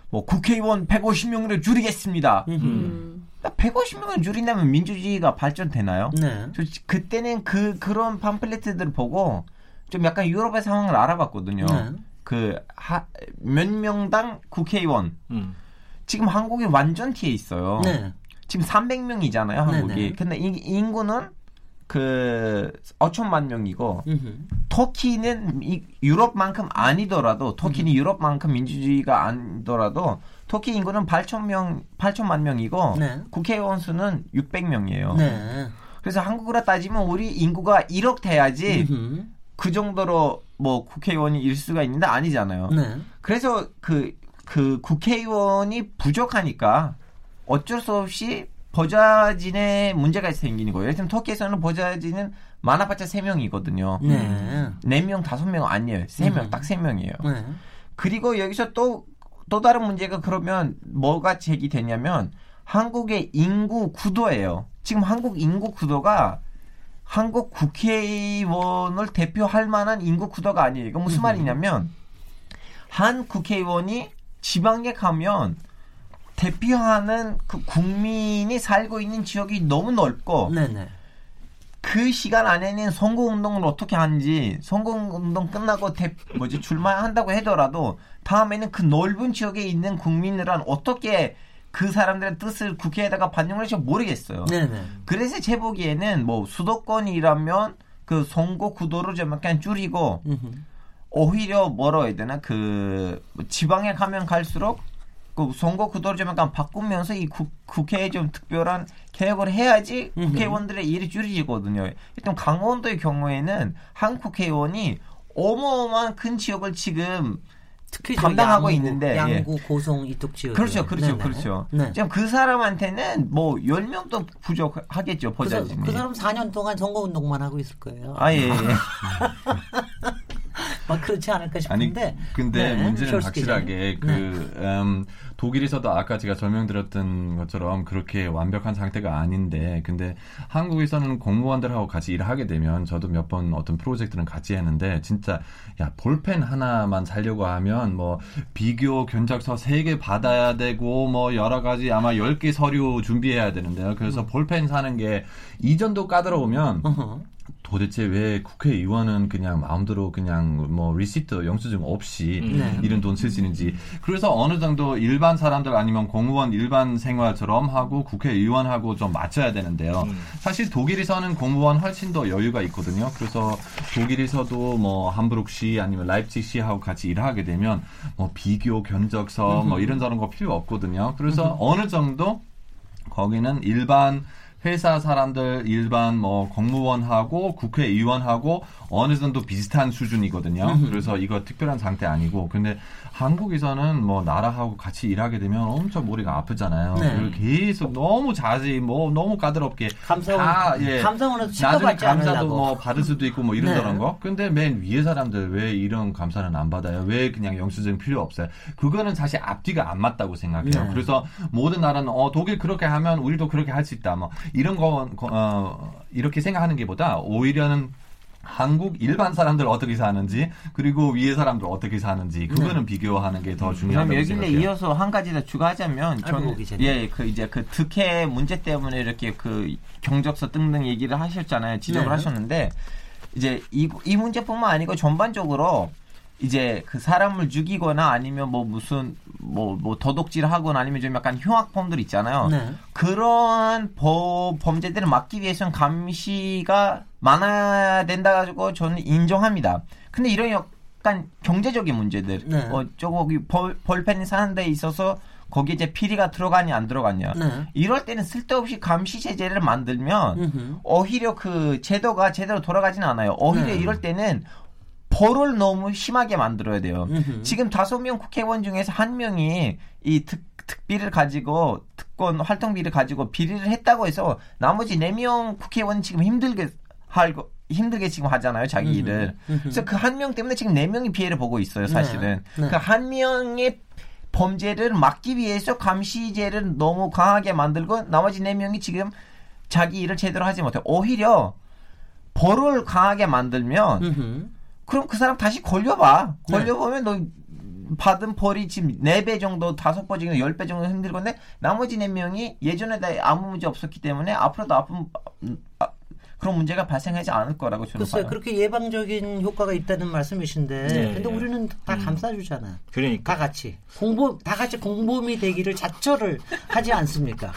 뭐 국회의원 150명으로 줄이겠습니다. 음. 150명을 줄인다면 민주주의가 발전되나요? 네. 저 그때는 그 그런 팜플레트들을 보고 좀 약간 유럽의 상황을 알아봤거든요. 네. 그몇 명당 국회의원. 음. 지금 한국이 완전 뒤에 있어요. 네. 지금 300명이잖아요, 한국이. 네네. 근데 이, 인구는 그 5천만 명이고 음흠. 터키는 이, 유럽만큼 아니더라도 터키는 음흠. 유럽만큼 민주주의가 아니더라도 터키 인구는 8천 명 8천만 명이고 네. 국회의원 수는 600명이에요. 네. 그래서 한국으로 따지면 우리 인구가 1억 돼야지 음흠. 그 정도로 뭐 국회의원이 일 수가 있는데 아니잖아요. 네. 그래서 그, 그 국회의원이 부족하니까 어쩔 수 없이 보좌진의 문제가 생기는 거예요. 예를 들면 터키에서는 보좌진은 많아봤자 3명이거든요. 네. 4명, 5명 아니에요. 3명, 음. 딱 3명이에요. 네. 그리고 여기서 또, 또 다른 문제가 그러면 뭐가 제기되냐면 한국의 인구 구도예요. 지금 한국 인구 구도가 한국 국회의원을 대표할 만한 인구 구도가 아니에요. 이거 무슨 말이냐면 한 국회의원이 지방에 가면 대표하는 그 국민이 살고 있는 지역이 너무 넓고 네네. 그 시간 안에는 선거운동을 어떻게 하는지 선거운동 끝나고 대, 뭐지 출마한다고 하더라도 다음에는 그 넓은 지역에 있는 국민들은 어떻게 그 사람들의 뜻을 국회에다가 반영을 할지 모르겠어요. 네네. 그래서 제 보기에는 뭐 수도권이라면 그 선거 구도를 좀 약간 줄이고 음흠. 오히려 뭐라 해야 되나 그 지방에 가면 갈수록 그 선거 구도를 좀 약간 바꾸면서 이 국, 국회에 좀 특별한 개혁을 해야지 국회의원들의 일이 줄이거든요. 일단 강원도의 경우에는 한 국회의원이 어마어마한 큰 지역을 지금 특히 담당하고 양구, 있는데 양구 예. 고성 이쪽 지역 그렇죠 그렇죠 네네. 그렇죠 네. 지금 그 사람한테는 뭐 10명도 부족하겠죠 버자지 그, 그, 사람 4년 동안 선거 운동만 하고 있을 거예요 아예 예. [LAUGHS] 막 그렇지 않을까 싶은데. 아니, 근데 네, 문제는 확실하게 그 네. 음, 독일에서도 아까 제가 설명드렸던 것처럼 그렇게 완벽한 상태가 아닌데 근데 한국에서는 공무원들하고 같이 일을 하게 되면 저도 몇 번 어떤 프로젝트는 같이 했는데 진짜 야 볼펜 하나만 살려고 하면 뭐 비교 견적서 세 개 받아야 되고 뭐 여러 가지 아마 열 개 서류 준비해야 되는데요. 그래서 음. 볼펜 사는 게 이 정도 까다로우면. 도대체 왜 국회의원은 그냥 마음대로 그냥 뭐 receipt 영수증 없이 음. 네. 이런 돈 쓸 수 있는지 그래서 어느 정도 일반 사람들 아니면 공무원 일반 생활처럼 하고 국회의원하고 좀 맞춰야 되는데요. 음. 사실 독일에서는 공무원 훨씬 더 여유가 있거든요. 그래서 독일에서도 뭐 함부르크시 아니면 라이프치히시하고 같이 일하게 되면 뭐 비교 견적서 뭐 이런 저런 거 필요 없거든요. 그래서 어느 정도 거기는 일반 회사 사람들 일반 뭐 공무원하고 국회의원하고 어느 정도 비슷한 수준이거든요. 그래서 이거 특별한 상태 아니고 근데 한국에서는 뭐 나라하고 같이 일하게 되면 엄청 머리가 아프잖아요. 네. 계속 너무 자세히 뭐 너무 까다롭게 감사원 다, 예. 감사원에서 나중에 감사도 않으려고. 뭐 받을 수도 있고 뭐 이런저런 네. 거. 근데 맨 위에 사람들 왜 이런 감사는 안 받아요? 왜 그냥 영수증 필요 없어요? 그거는 사실 앞뒤가 안 맞다고 생각해요. 네. 그래서 모든 나라는 어 독일 그렇게 하면 우리도 그렇게 할 수 있다. 뭐 이런 거 어, 이렇게 생각하는 게보다 오히려는 한국 일반 사람들 어떻게 사는지 그리고 위에 사람들 어떻게 사는지 그거는 네. 비교하는 게 더 중요하다고 여기에 생각해요. 이어서 한 가지 더 추가하자면 저는 예, 그 이제 그 특혜 문제 때문에 이렇게 그 경적서 등등 얘기를 하셨잖아요. 지적을 네. 하셨는데 이제 이, 이 문제뿐만 아니고 전반적으로 이제 그 사람을 죽이거나 아니면 뭐 무슨 뭐, 뭐 도둑질하거나 아니면 좀 약간 흉악범들 있잖아요. 네. 그런 보, 범죄들을 막기 위해서는 감시가 많아야 된다 가지고 저는 인정합니다. 근데 이런 약간 경제적인 문제들, 네. 어, 저기 벌, 벌펜 사는 데 있어서 거기에 이제 피리가 들어가냐 안 들어가냐. 네. 이럴 때는 쓸데없이 감시 제재를 만들면 음흠. 오히려 그 제도가 제대로 돌아가지는 않아요. 오히려 네. 이럴 때는 벌을 너무 심하게 만들어야 돼요. 음흠. 지금 다섯 명 국회의원 중에서 한 명이 이 특, 특비를 가지고 특권 활동비를 가지고 비리를 했다고 해서 나머지 네 명 국회의원 지금 힘들게 할 힘들게 지금 하잖아요 자기 일을. 그래서 그 한 명 때문에 지금 네 명이 피해를 보고 있어요 사실은. 네. 네. 그한 명의 범죄를 막기 위해서 감시제를 너무 강하게 만들고 나머지 네 명이 지금 자기 일을 제대로 하지 못해요. 오히려 벌을 강하게 만들면. 그럼 그 사람 다시 걸려봐. 네. 걸려보면 네. 너 받은 벌이 지금 4배 정도, 5배 정도, 10배 정도 힘들 건데, 나머지 4명이 예전에 다 아무 문제 없었기 때문에 앞으로도 아픈, 아, 그런 문제가 발생하지 않을 거라고 저는 글쎄요, 봐요. 그렇게 예방적인 효과가 있다는 말씀이신데, 네. 근데 우리는 다 음. 감싸주잖아. 그러니까 다 같이 공범 다 같이 공범이 되기를 자처를 하지 않습니까?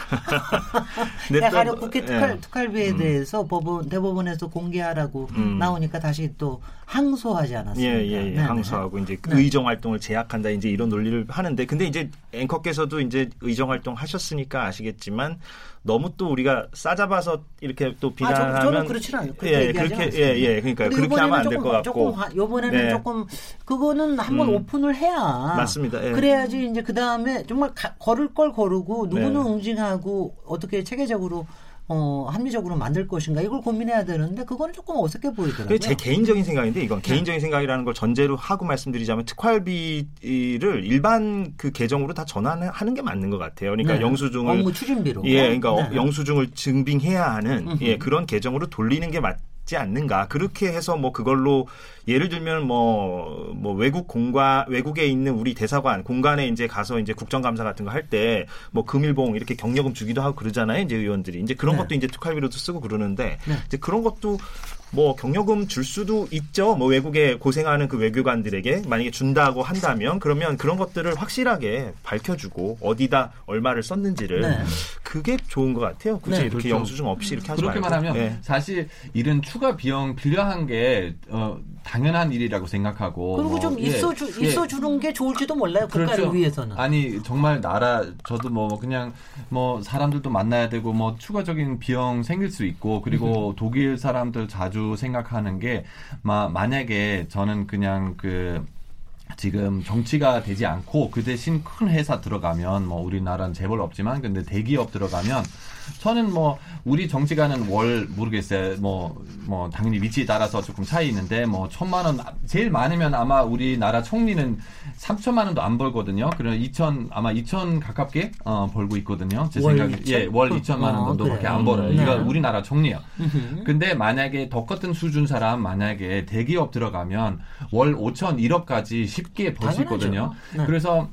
[LAUGHS] 네, 가령 국회 특활 예. 특활비에 음. 대해서 법원 대법원에서 공개하라고 음. 나오니까 다시 또 항소하지 않았습니까? 예, 예, 예. 항소하고 이제 네. 의정 활동을 제약한다 이제 이런 논리를 하는데, 근데 이제 앵커께서도 이제 의정 활동 하셨으니까 아시겠지만. 너무 또 우리가 싸잡아서 이렇게 또 비난하면 하면 그렇지 않아요. 예, 그렇게 예, 예. 그러니까 그렇게 하면 안 될 것 같고. 조금 이번에는 네. 조금 그거는 한번 음. 오픈을 해야 맞습니다. 예. 그래야지 이제 그 다음에 정말 가, 걸을 걸 거르고 누구는 네. 응징하고 어떻게 체계적으로 어, 합리적으로 만들 것인가 이걸 고민해야 되는데 그거는 조금 어색해 보이더라고요. 제 개인적인 생각인데 이건 네. 개인적인 생각이라는 걸 전제로 하고 말씀드리자면 특활비를 일반 그 계정으로 다 전환하는 게 맞는 것 같아요. 그러니까 네. 영수증을 업무 추진비로 예, 그러니까 네. 영수증을 증빙해야 하는 예, 그런 계정으로 돌리는 게 맞. 지 않는가 그렇게 해서 뭐 그걸로 예를 들면 뭐뭐 뭐 외국 공관 외국에 있는 우리 대사관 공간에 이제 가서 이제 국정감사 같은 거 할 때 뭐 금일봉 이렇게 경력금 주기도 하고 그러잖아요 이제 의원들이 이제 그런 네. 것도 이제 특활비로도 쓰고 그러는데 네. 이제 그런 것도 뭐 경력금 줄 수도 있죠. 뭐 외국에 고생하는 그 외교관들에게 만약에 준다고 한다면 그러면 그런 것들을 확실하게 밝혀주고 어디다 얼마를 썼는지를 네. 그게 좋은 것 같아요. 굳이 네, 이렇게 그렇죠. 영수증 없이 이렇게 하지 그렇게 말고. 말하면 네. 사실 이런 추가 비용 필요한 게 어, 당연한 일이라고 생각하고 그리고 좀 뭐, 있어 주 예, 있어 주는 게 좋을지도 몰라요. 국가를 그렇죠. 위해서는. 아니 정말 나라 저도 뭐 그냥 뭐 사람들도 만나야 되고 뭐 추가적인 비용 생길 수 있고 그리고 음. 독일 사람들 자주 생각하는 게 마, 만약에 저는 그냥 그 지금 정치가 되지 않고 그 대신 큰 회사 들어가면 뭐 우리나라는 재벌 없지만 근데 대기업 들어가면 저는 뭐 우리 정치가는 월 모르겠어요. 뭐뭐 뭐 당연히 위치에 따라서 조금 차이 있는데 뭐 천만 원 제일 많으면 아마 우리나라 총리는 3천만 원도 안 벌거든요. 그래 2천 아마 2천 가깝게 어, 벌고 있거든요. 제 생각에 예, 월 2천만 원 어, 정도밖에 어, 안 벌어요. 네. 이거 우리나라 총리요. 근데 만약에 똑같은 수준 사람 만약에 대기업 들어가면 월 5천 1억까지 쉽게 벌 수 있거든요. 네. 그래서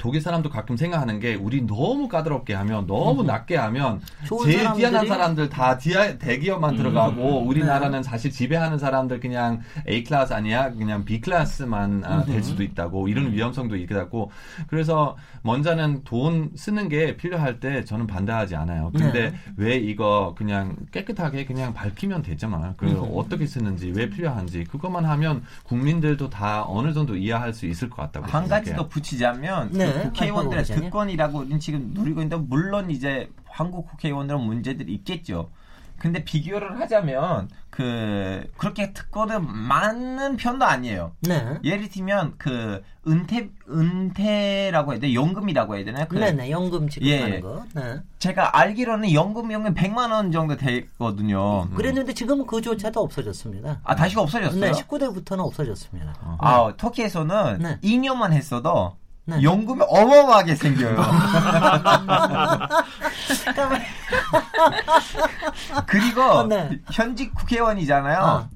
독일 사람도 가끔 생각하는 게 우리 너무 까다롭게 하면 너무 음. 낮게 하면 제일 사람들이... 뛰어난 사람들 다 디아, 대기업만 음. 들어가고 우리나라는 네. 사실 지배하는 사람들 그냥 A 클래스 아니야 그냥 B 클래스만 아, 될 수도 있다고 이런 음. 위험성도 있다고 그래서 먼저는 돈 쓰는 게 필요할 때 저는 반대하지 않아요. 근데 네. 왜 이거 그냥 깨끗하게 그냥 밝히면 되잖아. 그 음. 어떻게 쓰는지 왜 필요한지 그것만 하면 국민들도 다 어느 정도 이해할 수 있을 것 같다고 한 가지 더 붙이자면 네. 네. 국회의원들의 특권이라고 지금 누리고 있는데 물론 이제 한국 국회의원들은 문제들이 있겠죠. 근데 비교를 하자면 그 그렇게 특권은 많은 편도 아니에요. 네. 예를 들면 그 은퇴 은퇴라고 해야 돼 연금이라고 해야 되나? 그, 네네 연금 지급하는 예. 거. 네. 제가 알기로는 연금 연금 100만 원 정도 되거든요. 음. 그랬는데 지금은 그조차도 없어졌습니다. 아 다시 없어졌어요? 네, 19대부터는 없어졌습니다. 어. 아 터키에서는 네. 2년만 했어도 네. 연금이 어마어마하게 생겨요. [LAUGHS] 그리고 어, 네. 현직 국회의원이잖아요. 어.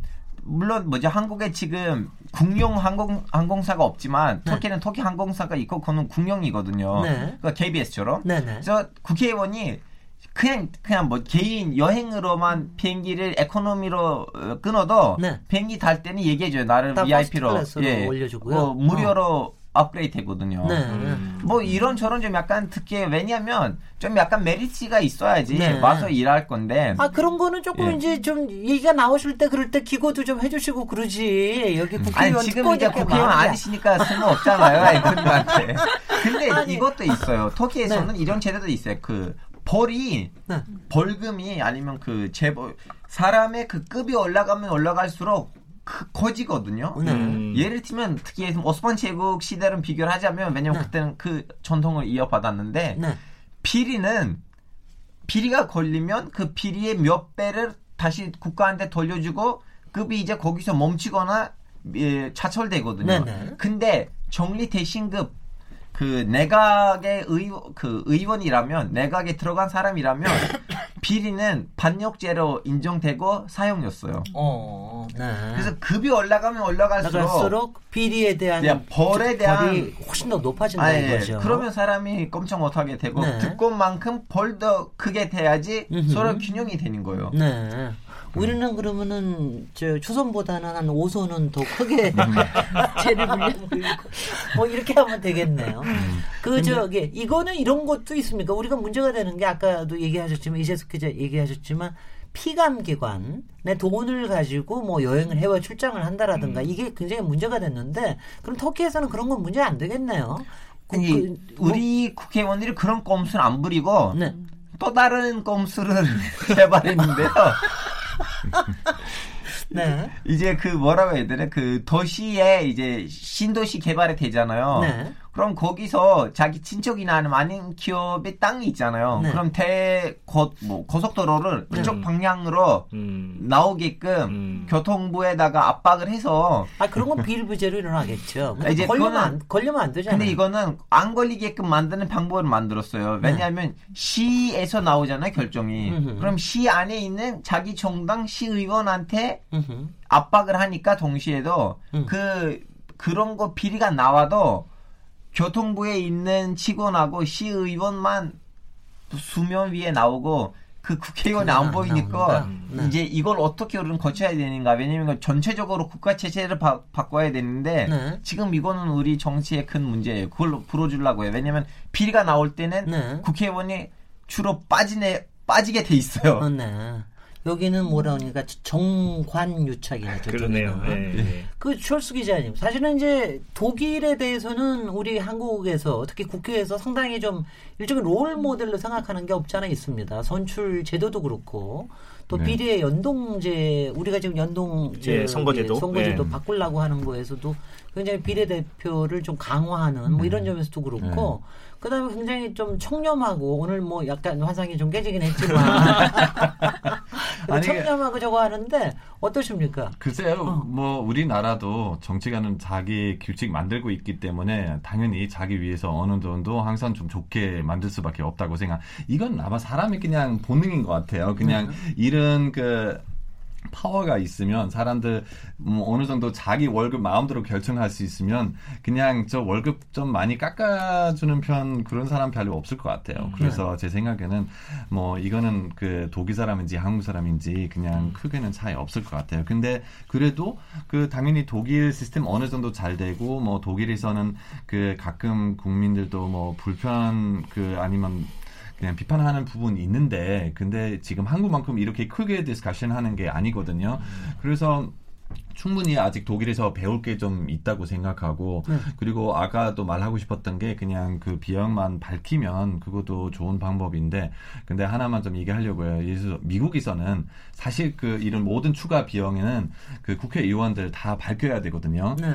물론 뭐죠 한국에 지금 국영 항공 항공사가 없지만 네. 터키는 터키 항공사가 있고 그거는 국영이거든요. 네. 그러니까 KBS처럼. 네, 네. 그래서 국회의원이 그냥 그냥 뭐 개인 여행으로만 비행기를 에코노미로 끊어도 네. 비행기 탈 때는 얘기해줘요. 나를 VIP로 예, 올려주고요. 어, 무료로 어. 업그레이드 되거든요. 네. 음. 뭐 이런 저런 좀 약간 특히 왜냐하면 좀 약간 메리트가 있어야지 네. 와서 일할 건데. 아 그런 거는 조금 예. 이제 좀 얘기가 나오실 때 그럴 때 기고도 좀 해주시고 그러지. 여기 국회의원 아니 지금 이제 국회의원 아니시니까 쓸모 없잖아요, [LAUGHS] 애들한테. 근데 아니. 이것도 있어요. 터키에서는 네. 이런 제도도 있어요. 그 벌이 네. 벌금이 아니면 그 재벌 사람의 그 급이 올라가면 올라갈수록 그 커지거든요. 네. 음. 예를 들면 특히 오스만 제국 시대를 비교를 하자면 왜냐면 네. 그때는 그 전통을 이어받았는데 네. 비리는 비리가 걸리면 그 비리의 몇 배를 다시 국가한테 돌려주고 급이 이제 거기서 멈추거나 예, 차철되거든요. 네, 네. 근데 정리 대신급 그 내각의 의, 그 의원이라면 내각에 들어간 사람이라면 [COUGHS] 비리는 반역죄로 인정되고 사형이었어요. 어, 네. 그래서 급이 올라가면 올라갈수록 비리에 대한 네, 벌에 대한 훨씬 더 높아진다는 아, 예. 거죠. 그러면 사람이 꼼짝 못하게 되고 네. 특권만큼 벌도 크게 돼야지 서로 균형이 되는 거예요. 네. 우리는 그러면은 저 추선보다는 한 5선은 더 크게 [LAUGHS] 죄를 물려고 뭐 이렇게 하면 되겠네요. 음. 그 저기 이거는 이런 것도 있습니까? 우리가 문제가 되는 게 아까도 얘기하셨지만 이재석 기자 얘기하셨지만 피감 기관내 돈을 가지고 뭐 여행을 해외 출장을 한다라든가 음. 이게 굉장히 문제가 됐는데 그럼 터키에서는 그런 건 문제 안 되겠네요. 그, 그, 우리 뭐, 국회의원들이 그런 꼼수를 안 부리고 네. 또 다른 꼼수를 [LAUGHS] 개발했는데요. [LAUGHS] 네. 이제 그 뭐라고 해야 되나 그 도시에 이제 신도시 개발이 되잖아요. 네. 그럼 거기서 자기 친척이나 아니면 아닌 기업의 땅이 있잖아요. 네. 그럼 대고 뭐 고속도로를 네. 그쪽 방향으로 음. 나오게끔 음. 교통부에다가 압박을 해서 아 그런 건 비일부재로 일어나겠죠. 이제 걸리면 안, 걸리면 안 되잖아요. 근데 이거는 안 걸리게끔 만드는 방법을 만들었어요. 네. 왜냐하면 시에서 나오잖아요 결정이. 음흠. 그럼 시 안에 있는 자기 정당 시의원한테 음흠. 압박을 하니까 동시에도 음. 그 그런 거 비리가 나와도 교통부에 있는 직원하고 시의원만 수면 위에 나오고 그 국회의원이 안 보이니까 네. 이제 이걸 어떻게 우리는 거쳐야 되는가 왜냐면 전체적으로 국가 체제를 바, 꿔야 되는데 네. 지금 이거는 우리 정치의 큰 문제예요 그걸 풀어주려고 해요 왜냐면 비리가 나올 때는 네. 국회의원이 주로 빠지네 빠지게 돼 있어요 어, 네. 여기는 뭐라 그러니까 정관유착이네. 그러네요. 네, 네. 그 철수 기자님, 사실은 이제 독일에 대해서는 우리 한국에서 특히 국회에서 상당히 좀 일종의 롤 모델로 생각하는 게 없지 않아 있습니다. 선출 제도도 그렇고 또 네. 비례 연동제 우리가 지금 연동제 예, 선거제도 선거제도 예. 바꾸려고 하는 거에서도 굉장히 비례 대표를 좀 강화하는 뭐 이런 네. 점에서도 그렇고 네. 그다음에 굉장히 좀 청렴하고 오늘 뭐 약간 환상이 좀 깨지긴 했지만 [LAUGHS] 청렴하고 저거 하는데 어떠십니까? 글쎄요, 어. 뭐 우리나라도 정치가는 자기 규칙 만들고 있기 때문에 당연히 자기 위해서 어느 정도 항상 좀 좋게 만들 수밖에 없다고 생각. 이건 아마 사람이 그냥 본능인 것 같아요. 그냥 네. 이런 그 파워가 있으면 사람들 뭐 어느 정도 자기 월급 마음대로 결정할 수 있으면 그냥 저 월급 좀 많이 깎아주는 편 그런 사람 별로 없을 것 같아요. 음. 그래서 네. 제 생각에는 뭐 이거는 그 독일 사람인지 한국 사람인지 그냥 음. 크게는 차이 없을 것 같아요. 근데 그래도 그 당연히 독일 시스템 어느 정도 잘 되고 뭐 독일에서는 그 가끔 국민들도 뭐 불편 그 아니면 그냥 비판하는 부분이 있는데 근데 지금 한국만큼 이렇게 크게 discussion 하는 게 아니거든요. 그래서 충분히 아직 독일에서 배울 게 좀 있다고 생각하고 네. 그리고 아까도 말하고 싶었던 게 그냥 그 비용만 밝히면 그것도 좋은 방법인데 근데 하나만 좀 얘기하려고요. 예를 미국에서는 사실 그 이런 모든 추가 비용에는 그 국회의원들 다 밝혀야 되거든요. 네.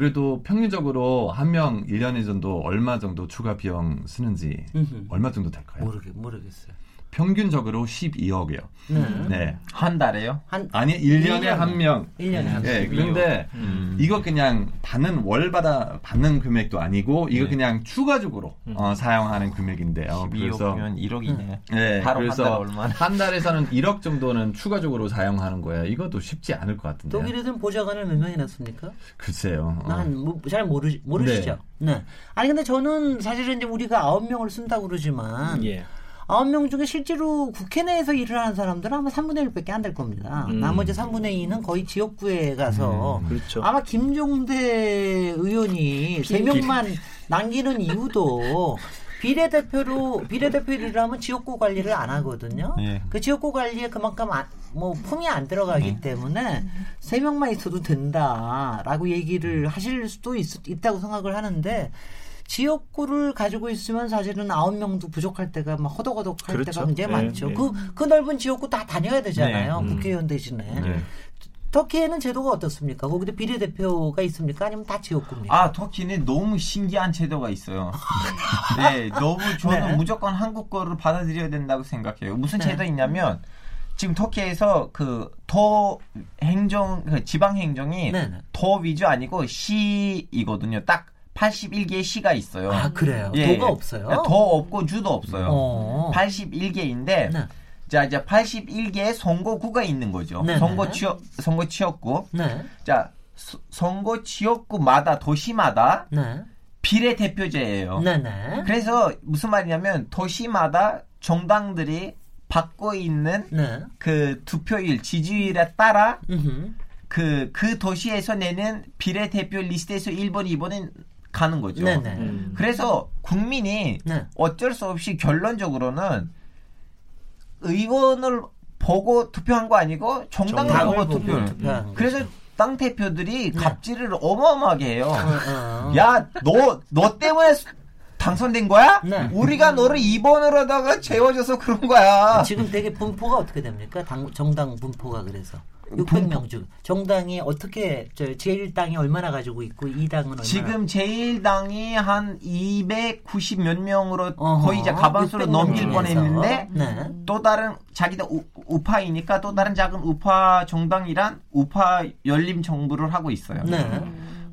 그래도 평균적으로 한 명 1년에 정도 얼마 정도 추가 비용 쓰는지 음흠. 얼마 정도 될까요? 모르겠, 모르겠어요. 평균적으로 12억이요. 네. 네. 한 달에요? 한 아니 1년에 1년에. 한 명. 1년에 한 명. 네. 그런데 음. 이거 그냥 받는 월 받아 받는 금액도 아니고 이거 네. 그냥 추가적으로 음. 어, 사용하는 금액인데요. 그래서 1억이네. 음. 네. 그래서 한, 한 달에 서는 1억 정도는 추가적으로 사용하는 거예요. 이것도 쉽지 않을 것 같은데. 독일에서는 보좌관을 몇 명이나 습니까? 글쎄요. 어. 난잘 뭐, 모르 모르시죠? 네. 네. 아니 근데 저는 사실은 이제 우리가 9명을 쓴다고 그러지만 예. 아홉 명 중에 실제로 국회 내에서 일을 하는 사람들은 아마 3분의 1밖에 안 될 겁니다. 음. 나머지 3분의 2는 거의 지역구에 가서 음, 그렇죠. 아마 김종대 의원이 3명만 남기는 이유도 비례대표로 비례대표를 하면 지역구 관리를 안 하거든요. 예. 그 지역구 관리에 그만큼 안, 뭐 품이 안 들어가기 예. 때문에 세 명만 있어도 된다라고 얘기를 하실 수도 있, 있다고 생각을 하는데 지역구를 가지고 있으면 사실은 아홉 명도 부족할 때가 막 허덕허덕 할 그렇죠. 때가 굉장히 네, 많죠. 그그 네. 그 넓은 지역구 다 다녀야 되잖아요. 네. 국회의원 대신에. 네. 터키에는 제도가 어떻습니까? 거기도 비례대표가 있습니까? 아니면 다 지역구입니까? 아, 터키는 너무 신기한 제도가 있어요. [LAUGHS] 네, 너무 저는 네. 무조건 한국 거를 받아들여야 된다고 생각해요. 무슨 네. 제도 있냐면 지금 터키에서 그 더 행정 그 지방 행정이 네, 더 위주 아니고 시이거든요. 딱 81개의 시가 있어요. 아, 그래요? 예, 도가 없어요? 더 없고 주도 없어요. 어. 81개인데, 네. 자, 이제 81개의 선거구가 있는 거죠. 네, 선거 지역, 네. 선거 지역구. 네. 자, 서, 선거 지역구마다, 도시마다 네. 비례 대표제예요. 네네. 그래서 무슨 말이냐면, 도시마다 정당들이 받고 있는 네. 그 투표일, 지지율에 따라 그, 그 도시에서 내는 비례대표 리스트에서 1번, 2번은 가는 거죠. 네네. 음. 그래서 국민이 네. 어쩔 수 없이 결론적으로는 의원을 보고 투표한 거 아니고 정당을 보고 투표를. 투표한 그래서 당 대표들이 네. 갑질을 어마어마하게 해요. 어, 어, 어. 야, 너, 너 때문에 당선된 거야? 네. 우리가 너를 2번으로다가 세워줘서 그런 거야. 지금 되게 분포가 어떻게 됩니까? 당, 정당 분포가 그래서. 600명 중 정당이 어떻게 저 제1당이 얼마나 가지고 있고 2당은 얼마나 지금 제1당이 한 290 몇 명으로 어허, 거의 이제 가반수로 넘길 뻔했는데 네. 또 다른 자기들 우, 우파이니까 또 다른 작은 우파 정당이란 우파 열림 정부를 하고 있어요. 네.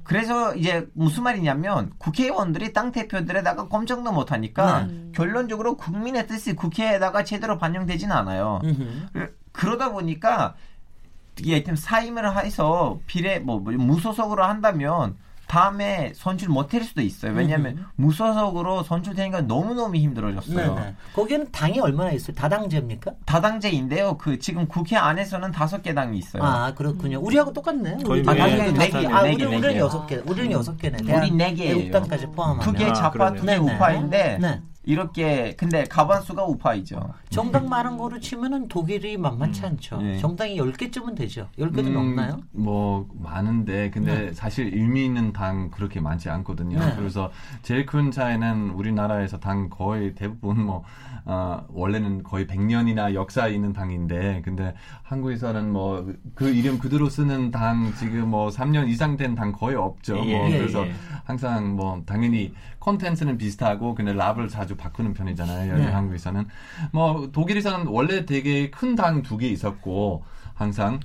그래서 이제 무슨 말이냐면 국회의원들이 땅 대표들에다가 검증도 못하니까 네. 결론적으로 국민의 뜻이 국회에다가 제대로 반영되지는 않아요. 음흠. 그러다 보니까 이하여튼 사임을 해서 비례 뭐 무소속으로 한다면 다음에 선출 못할 수도 있어요. 왜냐하면 음. 무소속으로 선출되니까 너무너무 힘들어졌어요. 네네. 거기는 당이 얼마나 있어요? 다당제입니까? 다당제인데요. 그 지금 국회 안에서는 다섯 개 당이 있어요. 아 그렇군요. 우리하고 똑같네. 우리 아, 당이 네 개. 아 우리 우리는 여섯 개. 우리는 여섯 개네. 우리 네 개예요. 당까지 포함하면. 두개 좌파, 두개 우파인데. 네. 이렇게 근데 가반수가 우파이죠. 정당 많은 거로 치면은 독일이 만만치 음. 않죠. 네. 정당이 10개쯤은 되죠. 10개도 음, 넘나요? 뭐 많은데 근데 네. 사실 의미 있는 당 그렇게 많지 않거든요. 네. 그래서 제일 큰 차이는 우리나라에서 당 거의 대부분 뭐 어, 원래는 거의 100년이나 역사 있는 당인데 근데 한국에서는 뭐 그 이름 그대로 쓰는 당 지금 뭐 3년 이상 된 당 거의 없죠. 예, 뭐 예, 그래서 예. 항상 뭐 당연히 콘텐츠는 비슷하고 근데 랍을 자주 바꾸는 편이잖아요. 네. 한국에서는 뭐 독일에서는 원래 되게 큰 당 두 개 있었고 항상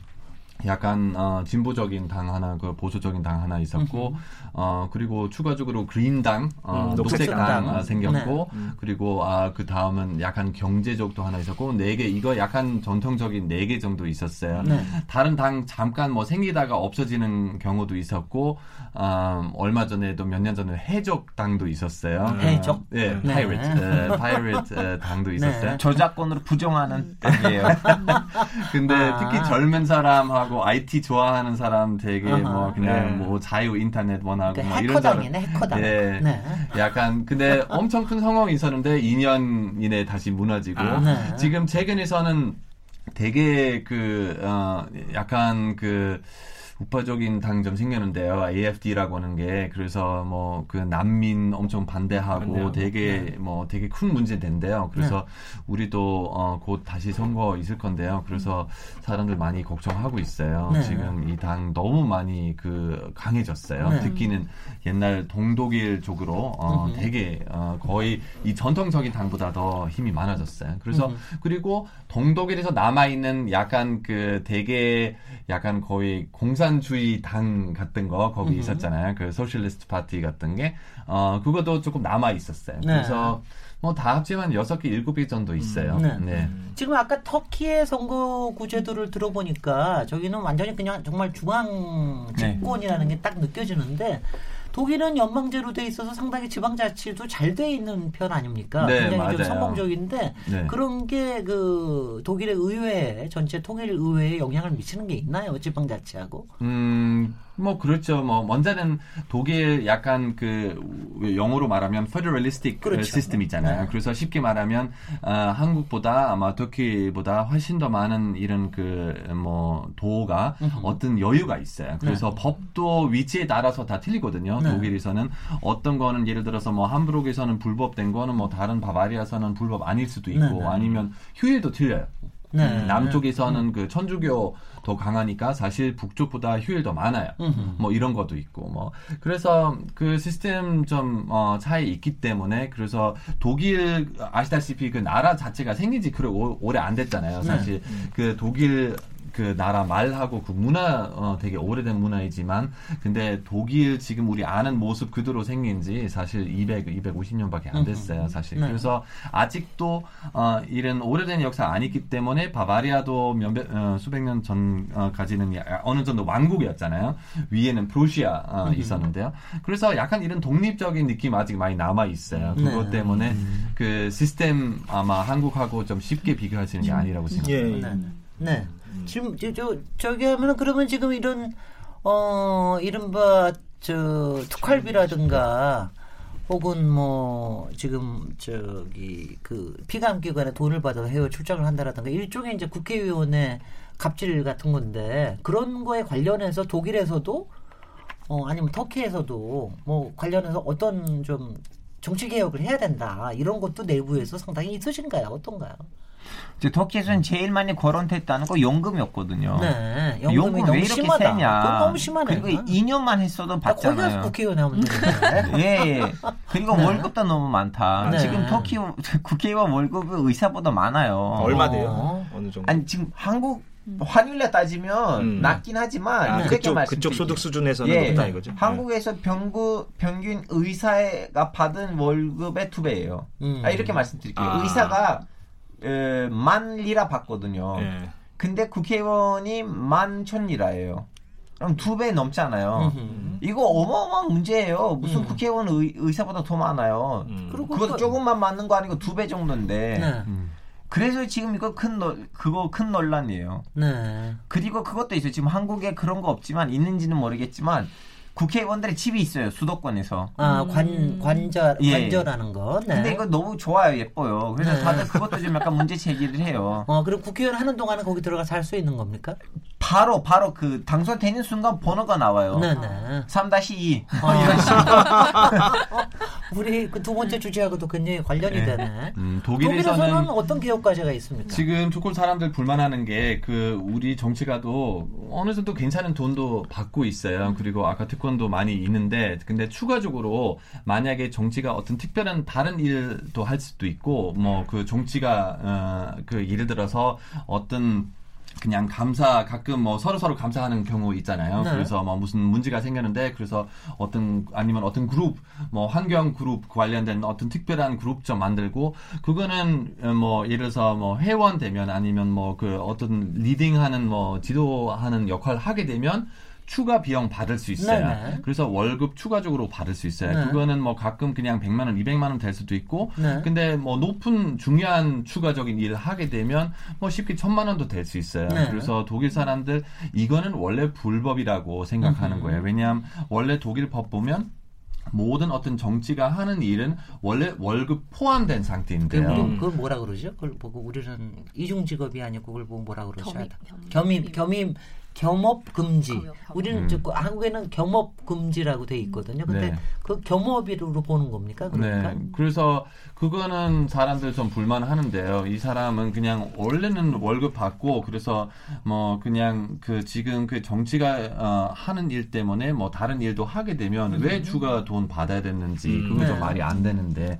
약간 어, 진보적인 당 하나, 그 보수적인 당 하나 있었고, 어 그리고 추가적으로 그린당, 어, 음, 녹색당 어, 생겼고, 네. 그리고 아그 다음은 약간 경제적도 하나 있었고 네 개 이거 약간 전통적인 네 개 정도 있었어요. 네. 다른 당 잠깐 뭐 생기다가 없어지는 경우도 있었고, 어, 얼마 전에도 몇 년 전에 해적 당도 있었어요. 음. 해적? 네, 네. pirate, 네. pirate 당도 있었어요. 네. 저작권을 부정하는 당이에요. [LAUGHS] 근데 아. 특히 젊은 사람하고 하고 IT 좋아하는 사람 되게 uh-huh. 뭐 그냥 네. 뭐 자유 인터넷 원하고 그러니까 뭐 이런 사람 해커당. 네. 네. 약간 근데 엄청 큰 성공이 있었는데 2년 이내 다시 무너지고 아, 네. 지금 최근에서는 되게 그 어, 약간 그 우파적인 당 좀 생겼는데요. AFD라고 하는 게 그래서 뭐 그 난민 엄청 반대하고 반대하고. 되게 네. 뭐 되게 큰 문제된대요. 그래서 네. 우리도 어, 곧 다시 선거 있을 건데요. 그래서 사람들 많이 걱정하고 있어요. 네. 지금 이 당 너무 많이 그 강해졌어요. 네. 특히는 옛날 동독일 쪽으로 어, 되게 어, 거의 이 전통적인 당보다 더 힘이 많아졌어요. 그래서 그리고 동독일에서 남아 있는 약간 그 되게 약간 거의 공사 공산주의 당 같은 거 거기 음흠. 있었잖아요. 그 socialist party 같은 게 어, 그것도 조금 남아 있었어요. 네. 그래서 뭐 다 합치면 여섯 개 일곱 개 정도 있어요. 음, 네. 네. 지금 아까 터키의 선거 구제도를 들어보니까 저기는 완전히 그냥 정말 중앙 집권이라는 네. 게 딱 느껴지는데 독일은 연방제로 돼 있어서 상당히 지방자치도 잘 돼 있는 편 아닙니까? 네, 굉장히 맞아요. 좀 성공적인데 네. 그런 게 그 독일의 의회 전체 통일 의회에 영향을 미치는 게 있나요? 지방자치하고? 음. 뭐 그렇죠. 뭐 먼저는 독일 약간 그 영어로 말하면 federalistic 그렇죠. 시스템 있잖아요. 네. 그래서 쉽게 말하면 어, 한국보다 아마 터키보다 훨씬 더 많은 이런 그 뭐 도가 어떤 여유가 있어요. 그래서 네. 법도 위치에 따라서 다 틀리거든요. 네. 독일에서는 어떤 거는 예를 들어서 뭐 함부르크에서는 불법된 거는 뭐 다른 바바리아에서는 불법 아닐 수도 있고 네, 네. 아니면 휴일도 틀려요. 네. 음, 남쪽에서는 음. 그 천주교 더 강하니까 사실 북쪽보다 휴일 더 많아요. 음흠. 뭐 이런 것도 있고 뭐 그래서 그 시스템 좀 어, 차이 있기 때문에 그래서 독일 아시다시피 그 나라 자체가 생긴 지 그래 오래 안 됐잖아요. 사실 네. 그 독일 그 나라 말하고 그 문화 어, 되게 오래된 문화이지만 근데 독일 지금 우리 아는 모습 그대로 생긴 지 사실 200, 250년밖에 안 됐어요 사실. 네. 그래서 아직도 어, 이런 오래된 역사 아니기 때문에 바바리아도 몇백 어, 수백 년 전까지는 어느 정도 왕국이었잖아요. 위에는 프로시아 어, 있었는데요. 그래서 약간 이런 독립적인 느낌 아직 많이 남아 있어요. 그것 네. 때문에 그 시스템 아마 한국하고 좀 쉽게 비교하시는 게 아니라고 생각합니다. 예. 네. 네. 지금 저, 저 저기 하면은 그러면 지금 이런 어 이른바 저 특활비라든가 혹은 뭐 지금 저기 그 피감 기관에 돈을 받아 해외 출장을 한다라든가 일종의 이제 국회의원의 갑질 같은 건데 그런 거에 관련해서 독일에서도 어 아니면 터키에서도 뭐 관련해서 어떤 좀 정치 개혁을 해야 된다 이런 것도 내부에서 상당히 있으신가요? 어떤가요? 이 터키에서는 제일 많이 거론됐다는 거 연금이었거든요. 네, 연금이, 연금이 왜 이렇게 심하다. 세냐? 너무 심하네. 그리고 2년만 했어도 받잖아요. 거기 국회의원 하면 되는데. [LAUGHS] 예, 예. 그리고 네. 월급도 너무 많다. 네. 지금 터키 [LAUGHS] 국회의원 월급이 의사보다 많아요. 얼마 돼요? 어. 어느 정도? 아니 지금 한국 환율에 따지면 음. 낮긴 하지만 아, 그쪽, 그쪽 소득 수준에서는 예, 높다 이거죠. 한국에서 평균 평균 의사가 받은 월급의 두 배예요. 음. 아, 이렇게 말씀드릴게요. 아. 의사가 에, 만 리라 받거든요. 예. 근데 국회의원이 만 천 리라예요. 그럼 두 배 넘잖아요. 음흠. 이거 어마어마한 문제예요. 무슨 음. 국회의원 의, 의사보다 더 많아요. 음. 그것도 조금만 맞는 거 아니고 두 배 정도인데. 네. 음. 그래서 지금 이거 큰 논, 그거 큰 논란이에요. 네. 그리고 그것도 있어요. 지금 한국에 그런 거 없지만 있는지는 모르겠지만 국회의원들의 집이 있어요 수도권에서. 아 관 관절 예. 관절하는 거. 네. 근데 이거 너무 좋아요 예뻐요. 그래서 네. 다들 그것도 좀 약간 문제 [LAUGHS] 제기를 해요. 어 그럼 국회의원 하는 동안은 거기 들어가 살 수 있는 겁니까? 바로 바로 그 당선되는 순간 번호가 나와요. 네네. 3-2 어. 이런 식으로. [LAUGHS] 우리 그 두 번째 주제하고도 굉장히 관련이 네. 되네. 음, 독일에서는, 독일에서는 어떤 개혁 과제가 있습니까? 지금 조금 사람들 불만하는 게 그 우리 정치가도 어느 정도 괜찮은 돈도 받고 있어요. 그리고 아까 특권도 많이 있는데 근데 추가적으로 만약에 정치가 어떤 특별한 다른 일도 할 수도 있고 뭐 그 정치가 어, 그 예를 들어서 어떤 그냥 감사 가끔 뭐 서로 서로 감사하는 경우 있잖아요. 네. 그래서 뭐 무슨 문제가 생겼는데 그래서 어떤 아니면 어떤 그룹 뭐 환경 그룹 관련된 어떤 특별한 그룹 좀 만들고 그거는 뭐 예를 들어서 뭐 회원 되면 아니면 뭐 그 어떤 leading하는 뭐 지도하는 역할 하게 되면 추가 비용 받을 수 있어요. 네네. 그래서 월급 추가적으로 받을 수 있어요. 네. 그거는 뭐 가끔 그냥 100만 원, 200만 원 될 수도 있고 네. 근데 뭐 높은 중요한 추가적인 일을 하게 되면 뭐 쉽게 천만 원도 될 수 있어요. 네. 그래서 독일 사람들 이거는 원래 불법이라고 생각하는 음흠. 거예요. 왜냐하면 원래 독일 법 보면 모든 어떤 정치가 하는 일은 원래 월급 포함된 상태인데요. 그걸, 그걸 뭐라 그러죠? 그걸 보고 우리는 이중 직업이 아니고 그걸 보고 뭐라 그러죠? 겸임, 겸임, 겸 업 금지. 겸업, 우리는 음. 그 한국에는 겸업 금지라고 돼 있거든요. 근데 네. 그 겸업으로 보는 겁니까? 그러니까? 네. 그래서 그거는 사람들 좀 불만하는데요. 이 사람은 그냥 원래는 월급 받고 그래서 뭐 그냥 그 지금 그 정치가 어, 하는 일 때문에 뭐 다른 일도 하게 되면 음. 왜 주가 돈 받아야 됐는지 음. 그거 좀 네. 말이 안 되는데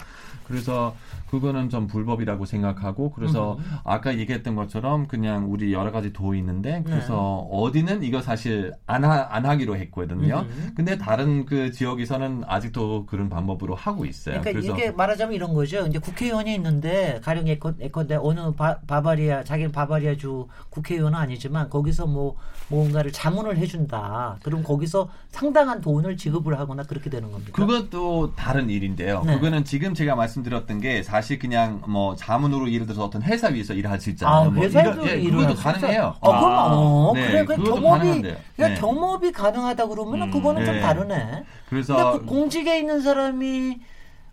그래서 그거는 좀 불법이라고 생각하고 그래서 음. 아까 얘기했던 것처럼 그냥 우리 여러 가지 도 있는데 그래서 네. 어디는 이거 사실 안, 하, 안 하기로 했거든요. 음. 근데 다른 그 지역에서는 아직도 그런 방법으로 하고 있어요. 그러니까 이게 말하자면 이런 거죠. 이제 국회의원이 있는데 가령 예컨 예컨대 어느 바, 바바리아 자기는 바바리아 주 국회의원은 아니지만 거기서 뭐 뭔가를 자문을 해준다. 그럼 거기서 상당한 돈을 지급을 하거나 그렇게 되는 겁니까? 그것도 다른 일인데요. 네. 그거는 지금 제가 말씀드렸던 게 사실 그냥 뭐 자문으로 예를 들어서 어떤 회사 위에서 일할 수 있잖아요. 아, 뭐 회사에서 예, 일을 가능해요. 어, 그럼 아, 어, 네, 그래 그 경험이 네. 경험이 가능하다 그러면 음, 그거는 네. 좀 다르네. 그래서 그 공직에 있는 사람이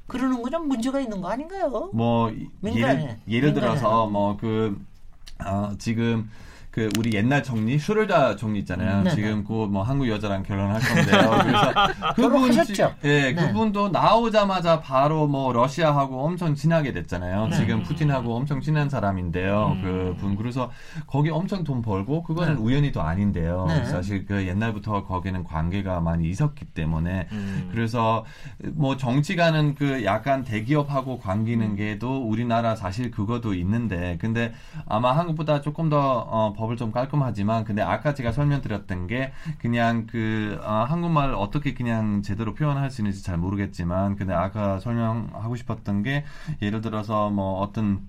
그러는 건좀 문제가 있는 거 아닌가요? 뭐 민간에, 예를, 예를 들어서 뭐그 어, 지금 그 우리 옛날 총리 슈르다 총리 있잖아요. 네 지금 그뭐 한국 여자랑 결혼할 건데요. [LAUGHS] 그래서 그분? 예, 네. 그분도 나오자마자 바로 뭐 러시아하고 엄청 친하게 됐잖아요. 네. 지금 푸틴하고 엄청 친한 사람인데요. 음. 그분 그래서 거기 엄청 돈 벌고 그거는 네. 우연히 도 아닌데요. 네. 사실 그 옛날부터 거기는 관계가 많이 있었기 때문에 음. 그래서 뭐 정치가는 그 약간 대기업하고 관계는 게도 우리나라 사실 그것도 있는데 근데 아마 한국보다 조금 더 어, 법을 좀 깔끔하지만 근데 아까 제가 설명드렸던 게 그냥 그 어, 한국말 어떻게 그냥 제대로 표현할 수 있는지 잘 모르겠지만 근데 아까 설명하고 싶었던 게 예를 들어서 뭐 어떤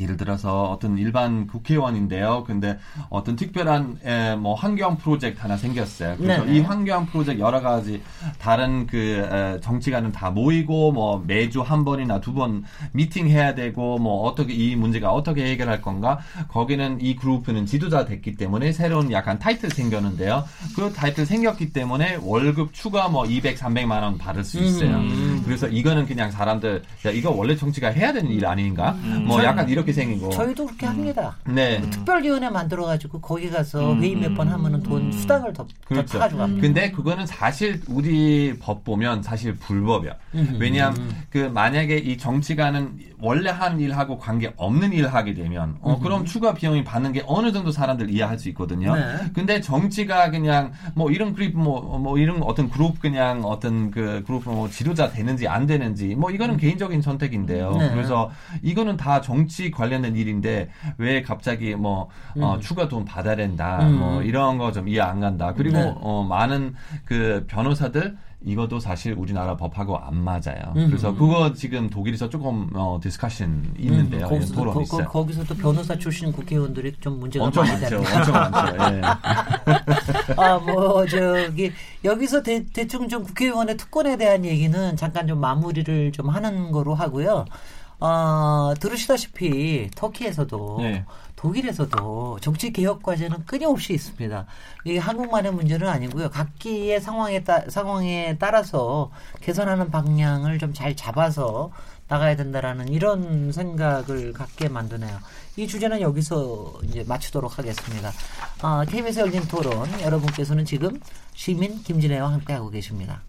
예를 들어서 어떤 일반 국회의원인데요. 근데 어떤 특별한 에, 뭐 환경 프로젝트 하나 생겼어요. 그래서 네네. 이 환경 프로젝트 여러 가지 다른 그 에, 정치가는 다 모이고 뭐 매주 한 번이나 두 번 미팅 해야 되고 뭐 어떻게 이 문제가 어떻게 해결할 건가? 거기는 이 그룹은 지도자 됐기 때문에 새로운 약간 타이틀 생겼는데요. 그 타이틀 생겼기 때문에 월급 추가 뭐 200, 300만 원 받을 수 있어요. 음. 그래서 이거는 그냥 사람들 야 이거 원래 정치가 해야 되는 일 아닌가? 음. 뭐 약간 이렇게 이렇게 생긴 거. 저희도 그렇게 음. 합니다. 네. 그 특별위원회 만들어가지고 거기 가서 음, 회의 몇 번 하면은 돈 음. 수당을 더, 그렇죠. 더 타가지고 합니다. 근데 그거는 사실 우리 법 보면 사실 불법이야. 왜냐하면 그 만약에 이 정치가는 원래 한 일하고 관계 없는 일을 하게 되면 어 그럼 추가 비용이 받는 게 어느 정도 사람들 이해할 수 있거든요. 네. 근데 정치가 그냥 뭐 이런 그룹 뭐뭐 뭐 이런 어떤 그룹 그냥 어떤 그 그룹 뭐 지도자 되는지 안 되는지 뭐 이거는 음. 개인적인 선택인데요. 네. 그래서 이거는 다 정치 관련된 일인데 왜 갑자기 뭐 어, 음. 추가 돈 받아야 된다 음. 뭐 이런 거 좀 이해 안 간다. 그리고 네. 어, 많은 그 변호사들 이것도 사실 우리나라 법하고 안 맞아요. 음. 그래서 그거 지금 독일에서 조금 어, discussion 있는데요. 음, 거기서, 토론 거, 있어요. 거기서도 변호사 출신 국회의원들이 좀 문제가 엄청 많죠. 엄청 많죠. 예. [LAUGHS] 아 뭐 저기 여기서 대, 대충 좀 국회의원의 특권에 대한 얘기는 잠깐 좀 마무리를 좀 하는 거로 하고요. 어, 들으시다시피 터키에서도 네. 독일에서도 정치 개혁 과제는 끊임없이 있습니다. 이게 한국만의 문제는 아니고요. 각기의 상황에 따, 상황에 따라서 개선하는 방향을 좀 잘 잡아서 나가야 된다라는 이런 생각을 갖게 만드네요. 이 주제는 여기서 이제 마치도록 하겠습니다. 어, KBS 열린 토론 여러분께서는 지금 시민 김진애와 함께하고 계십니다.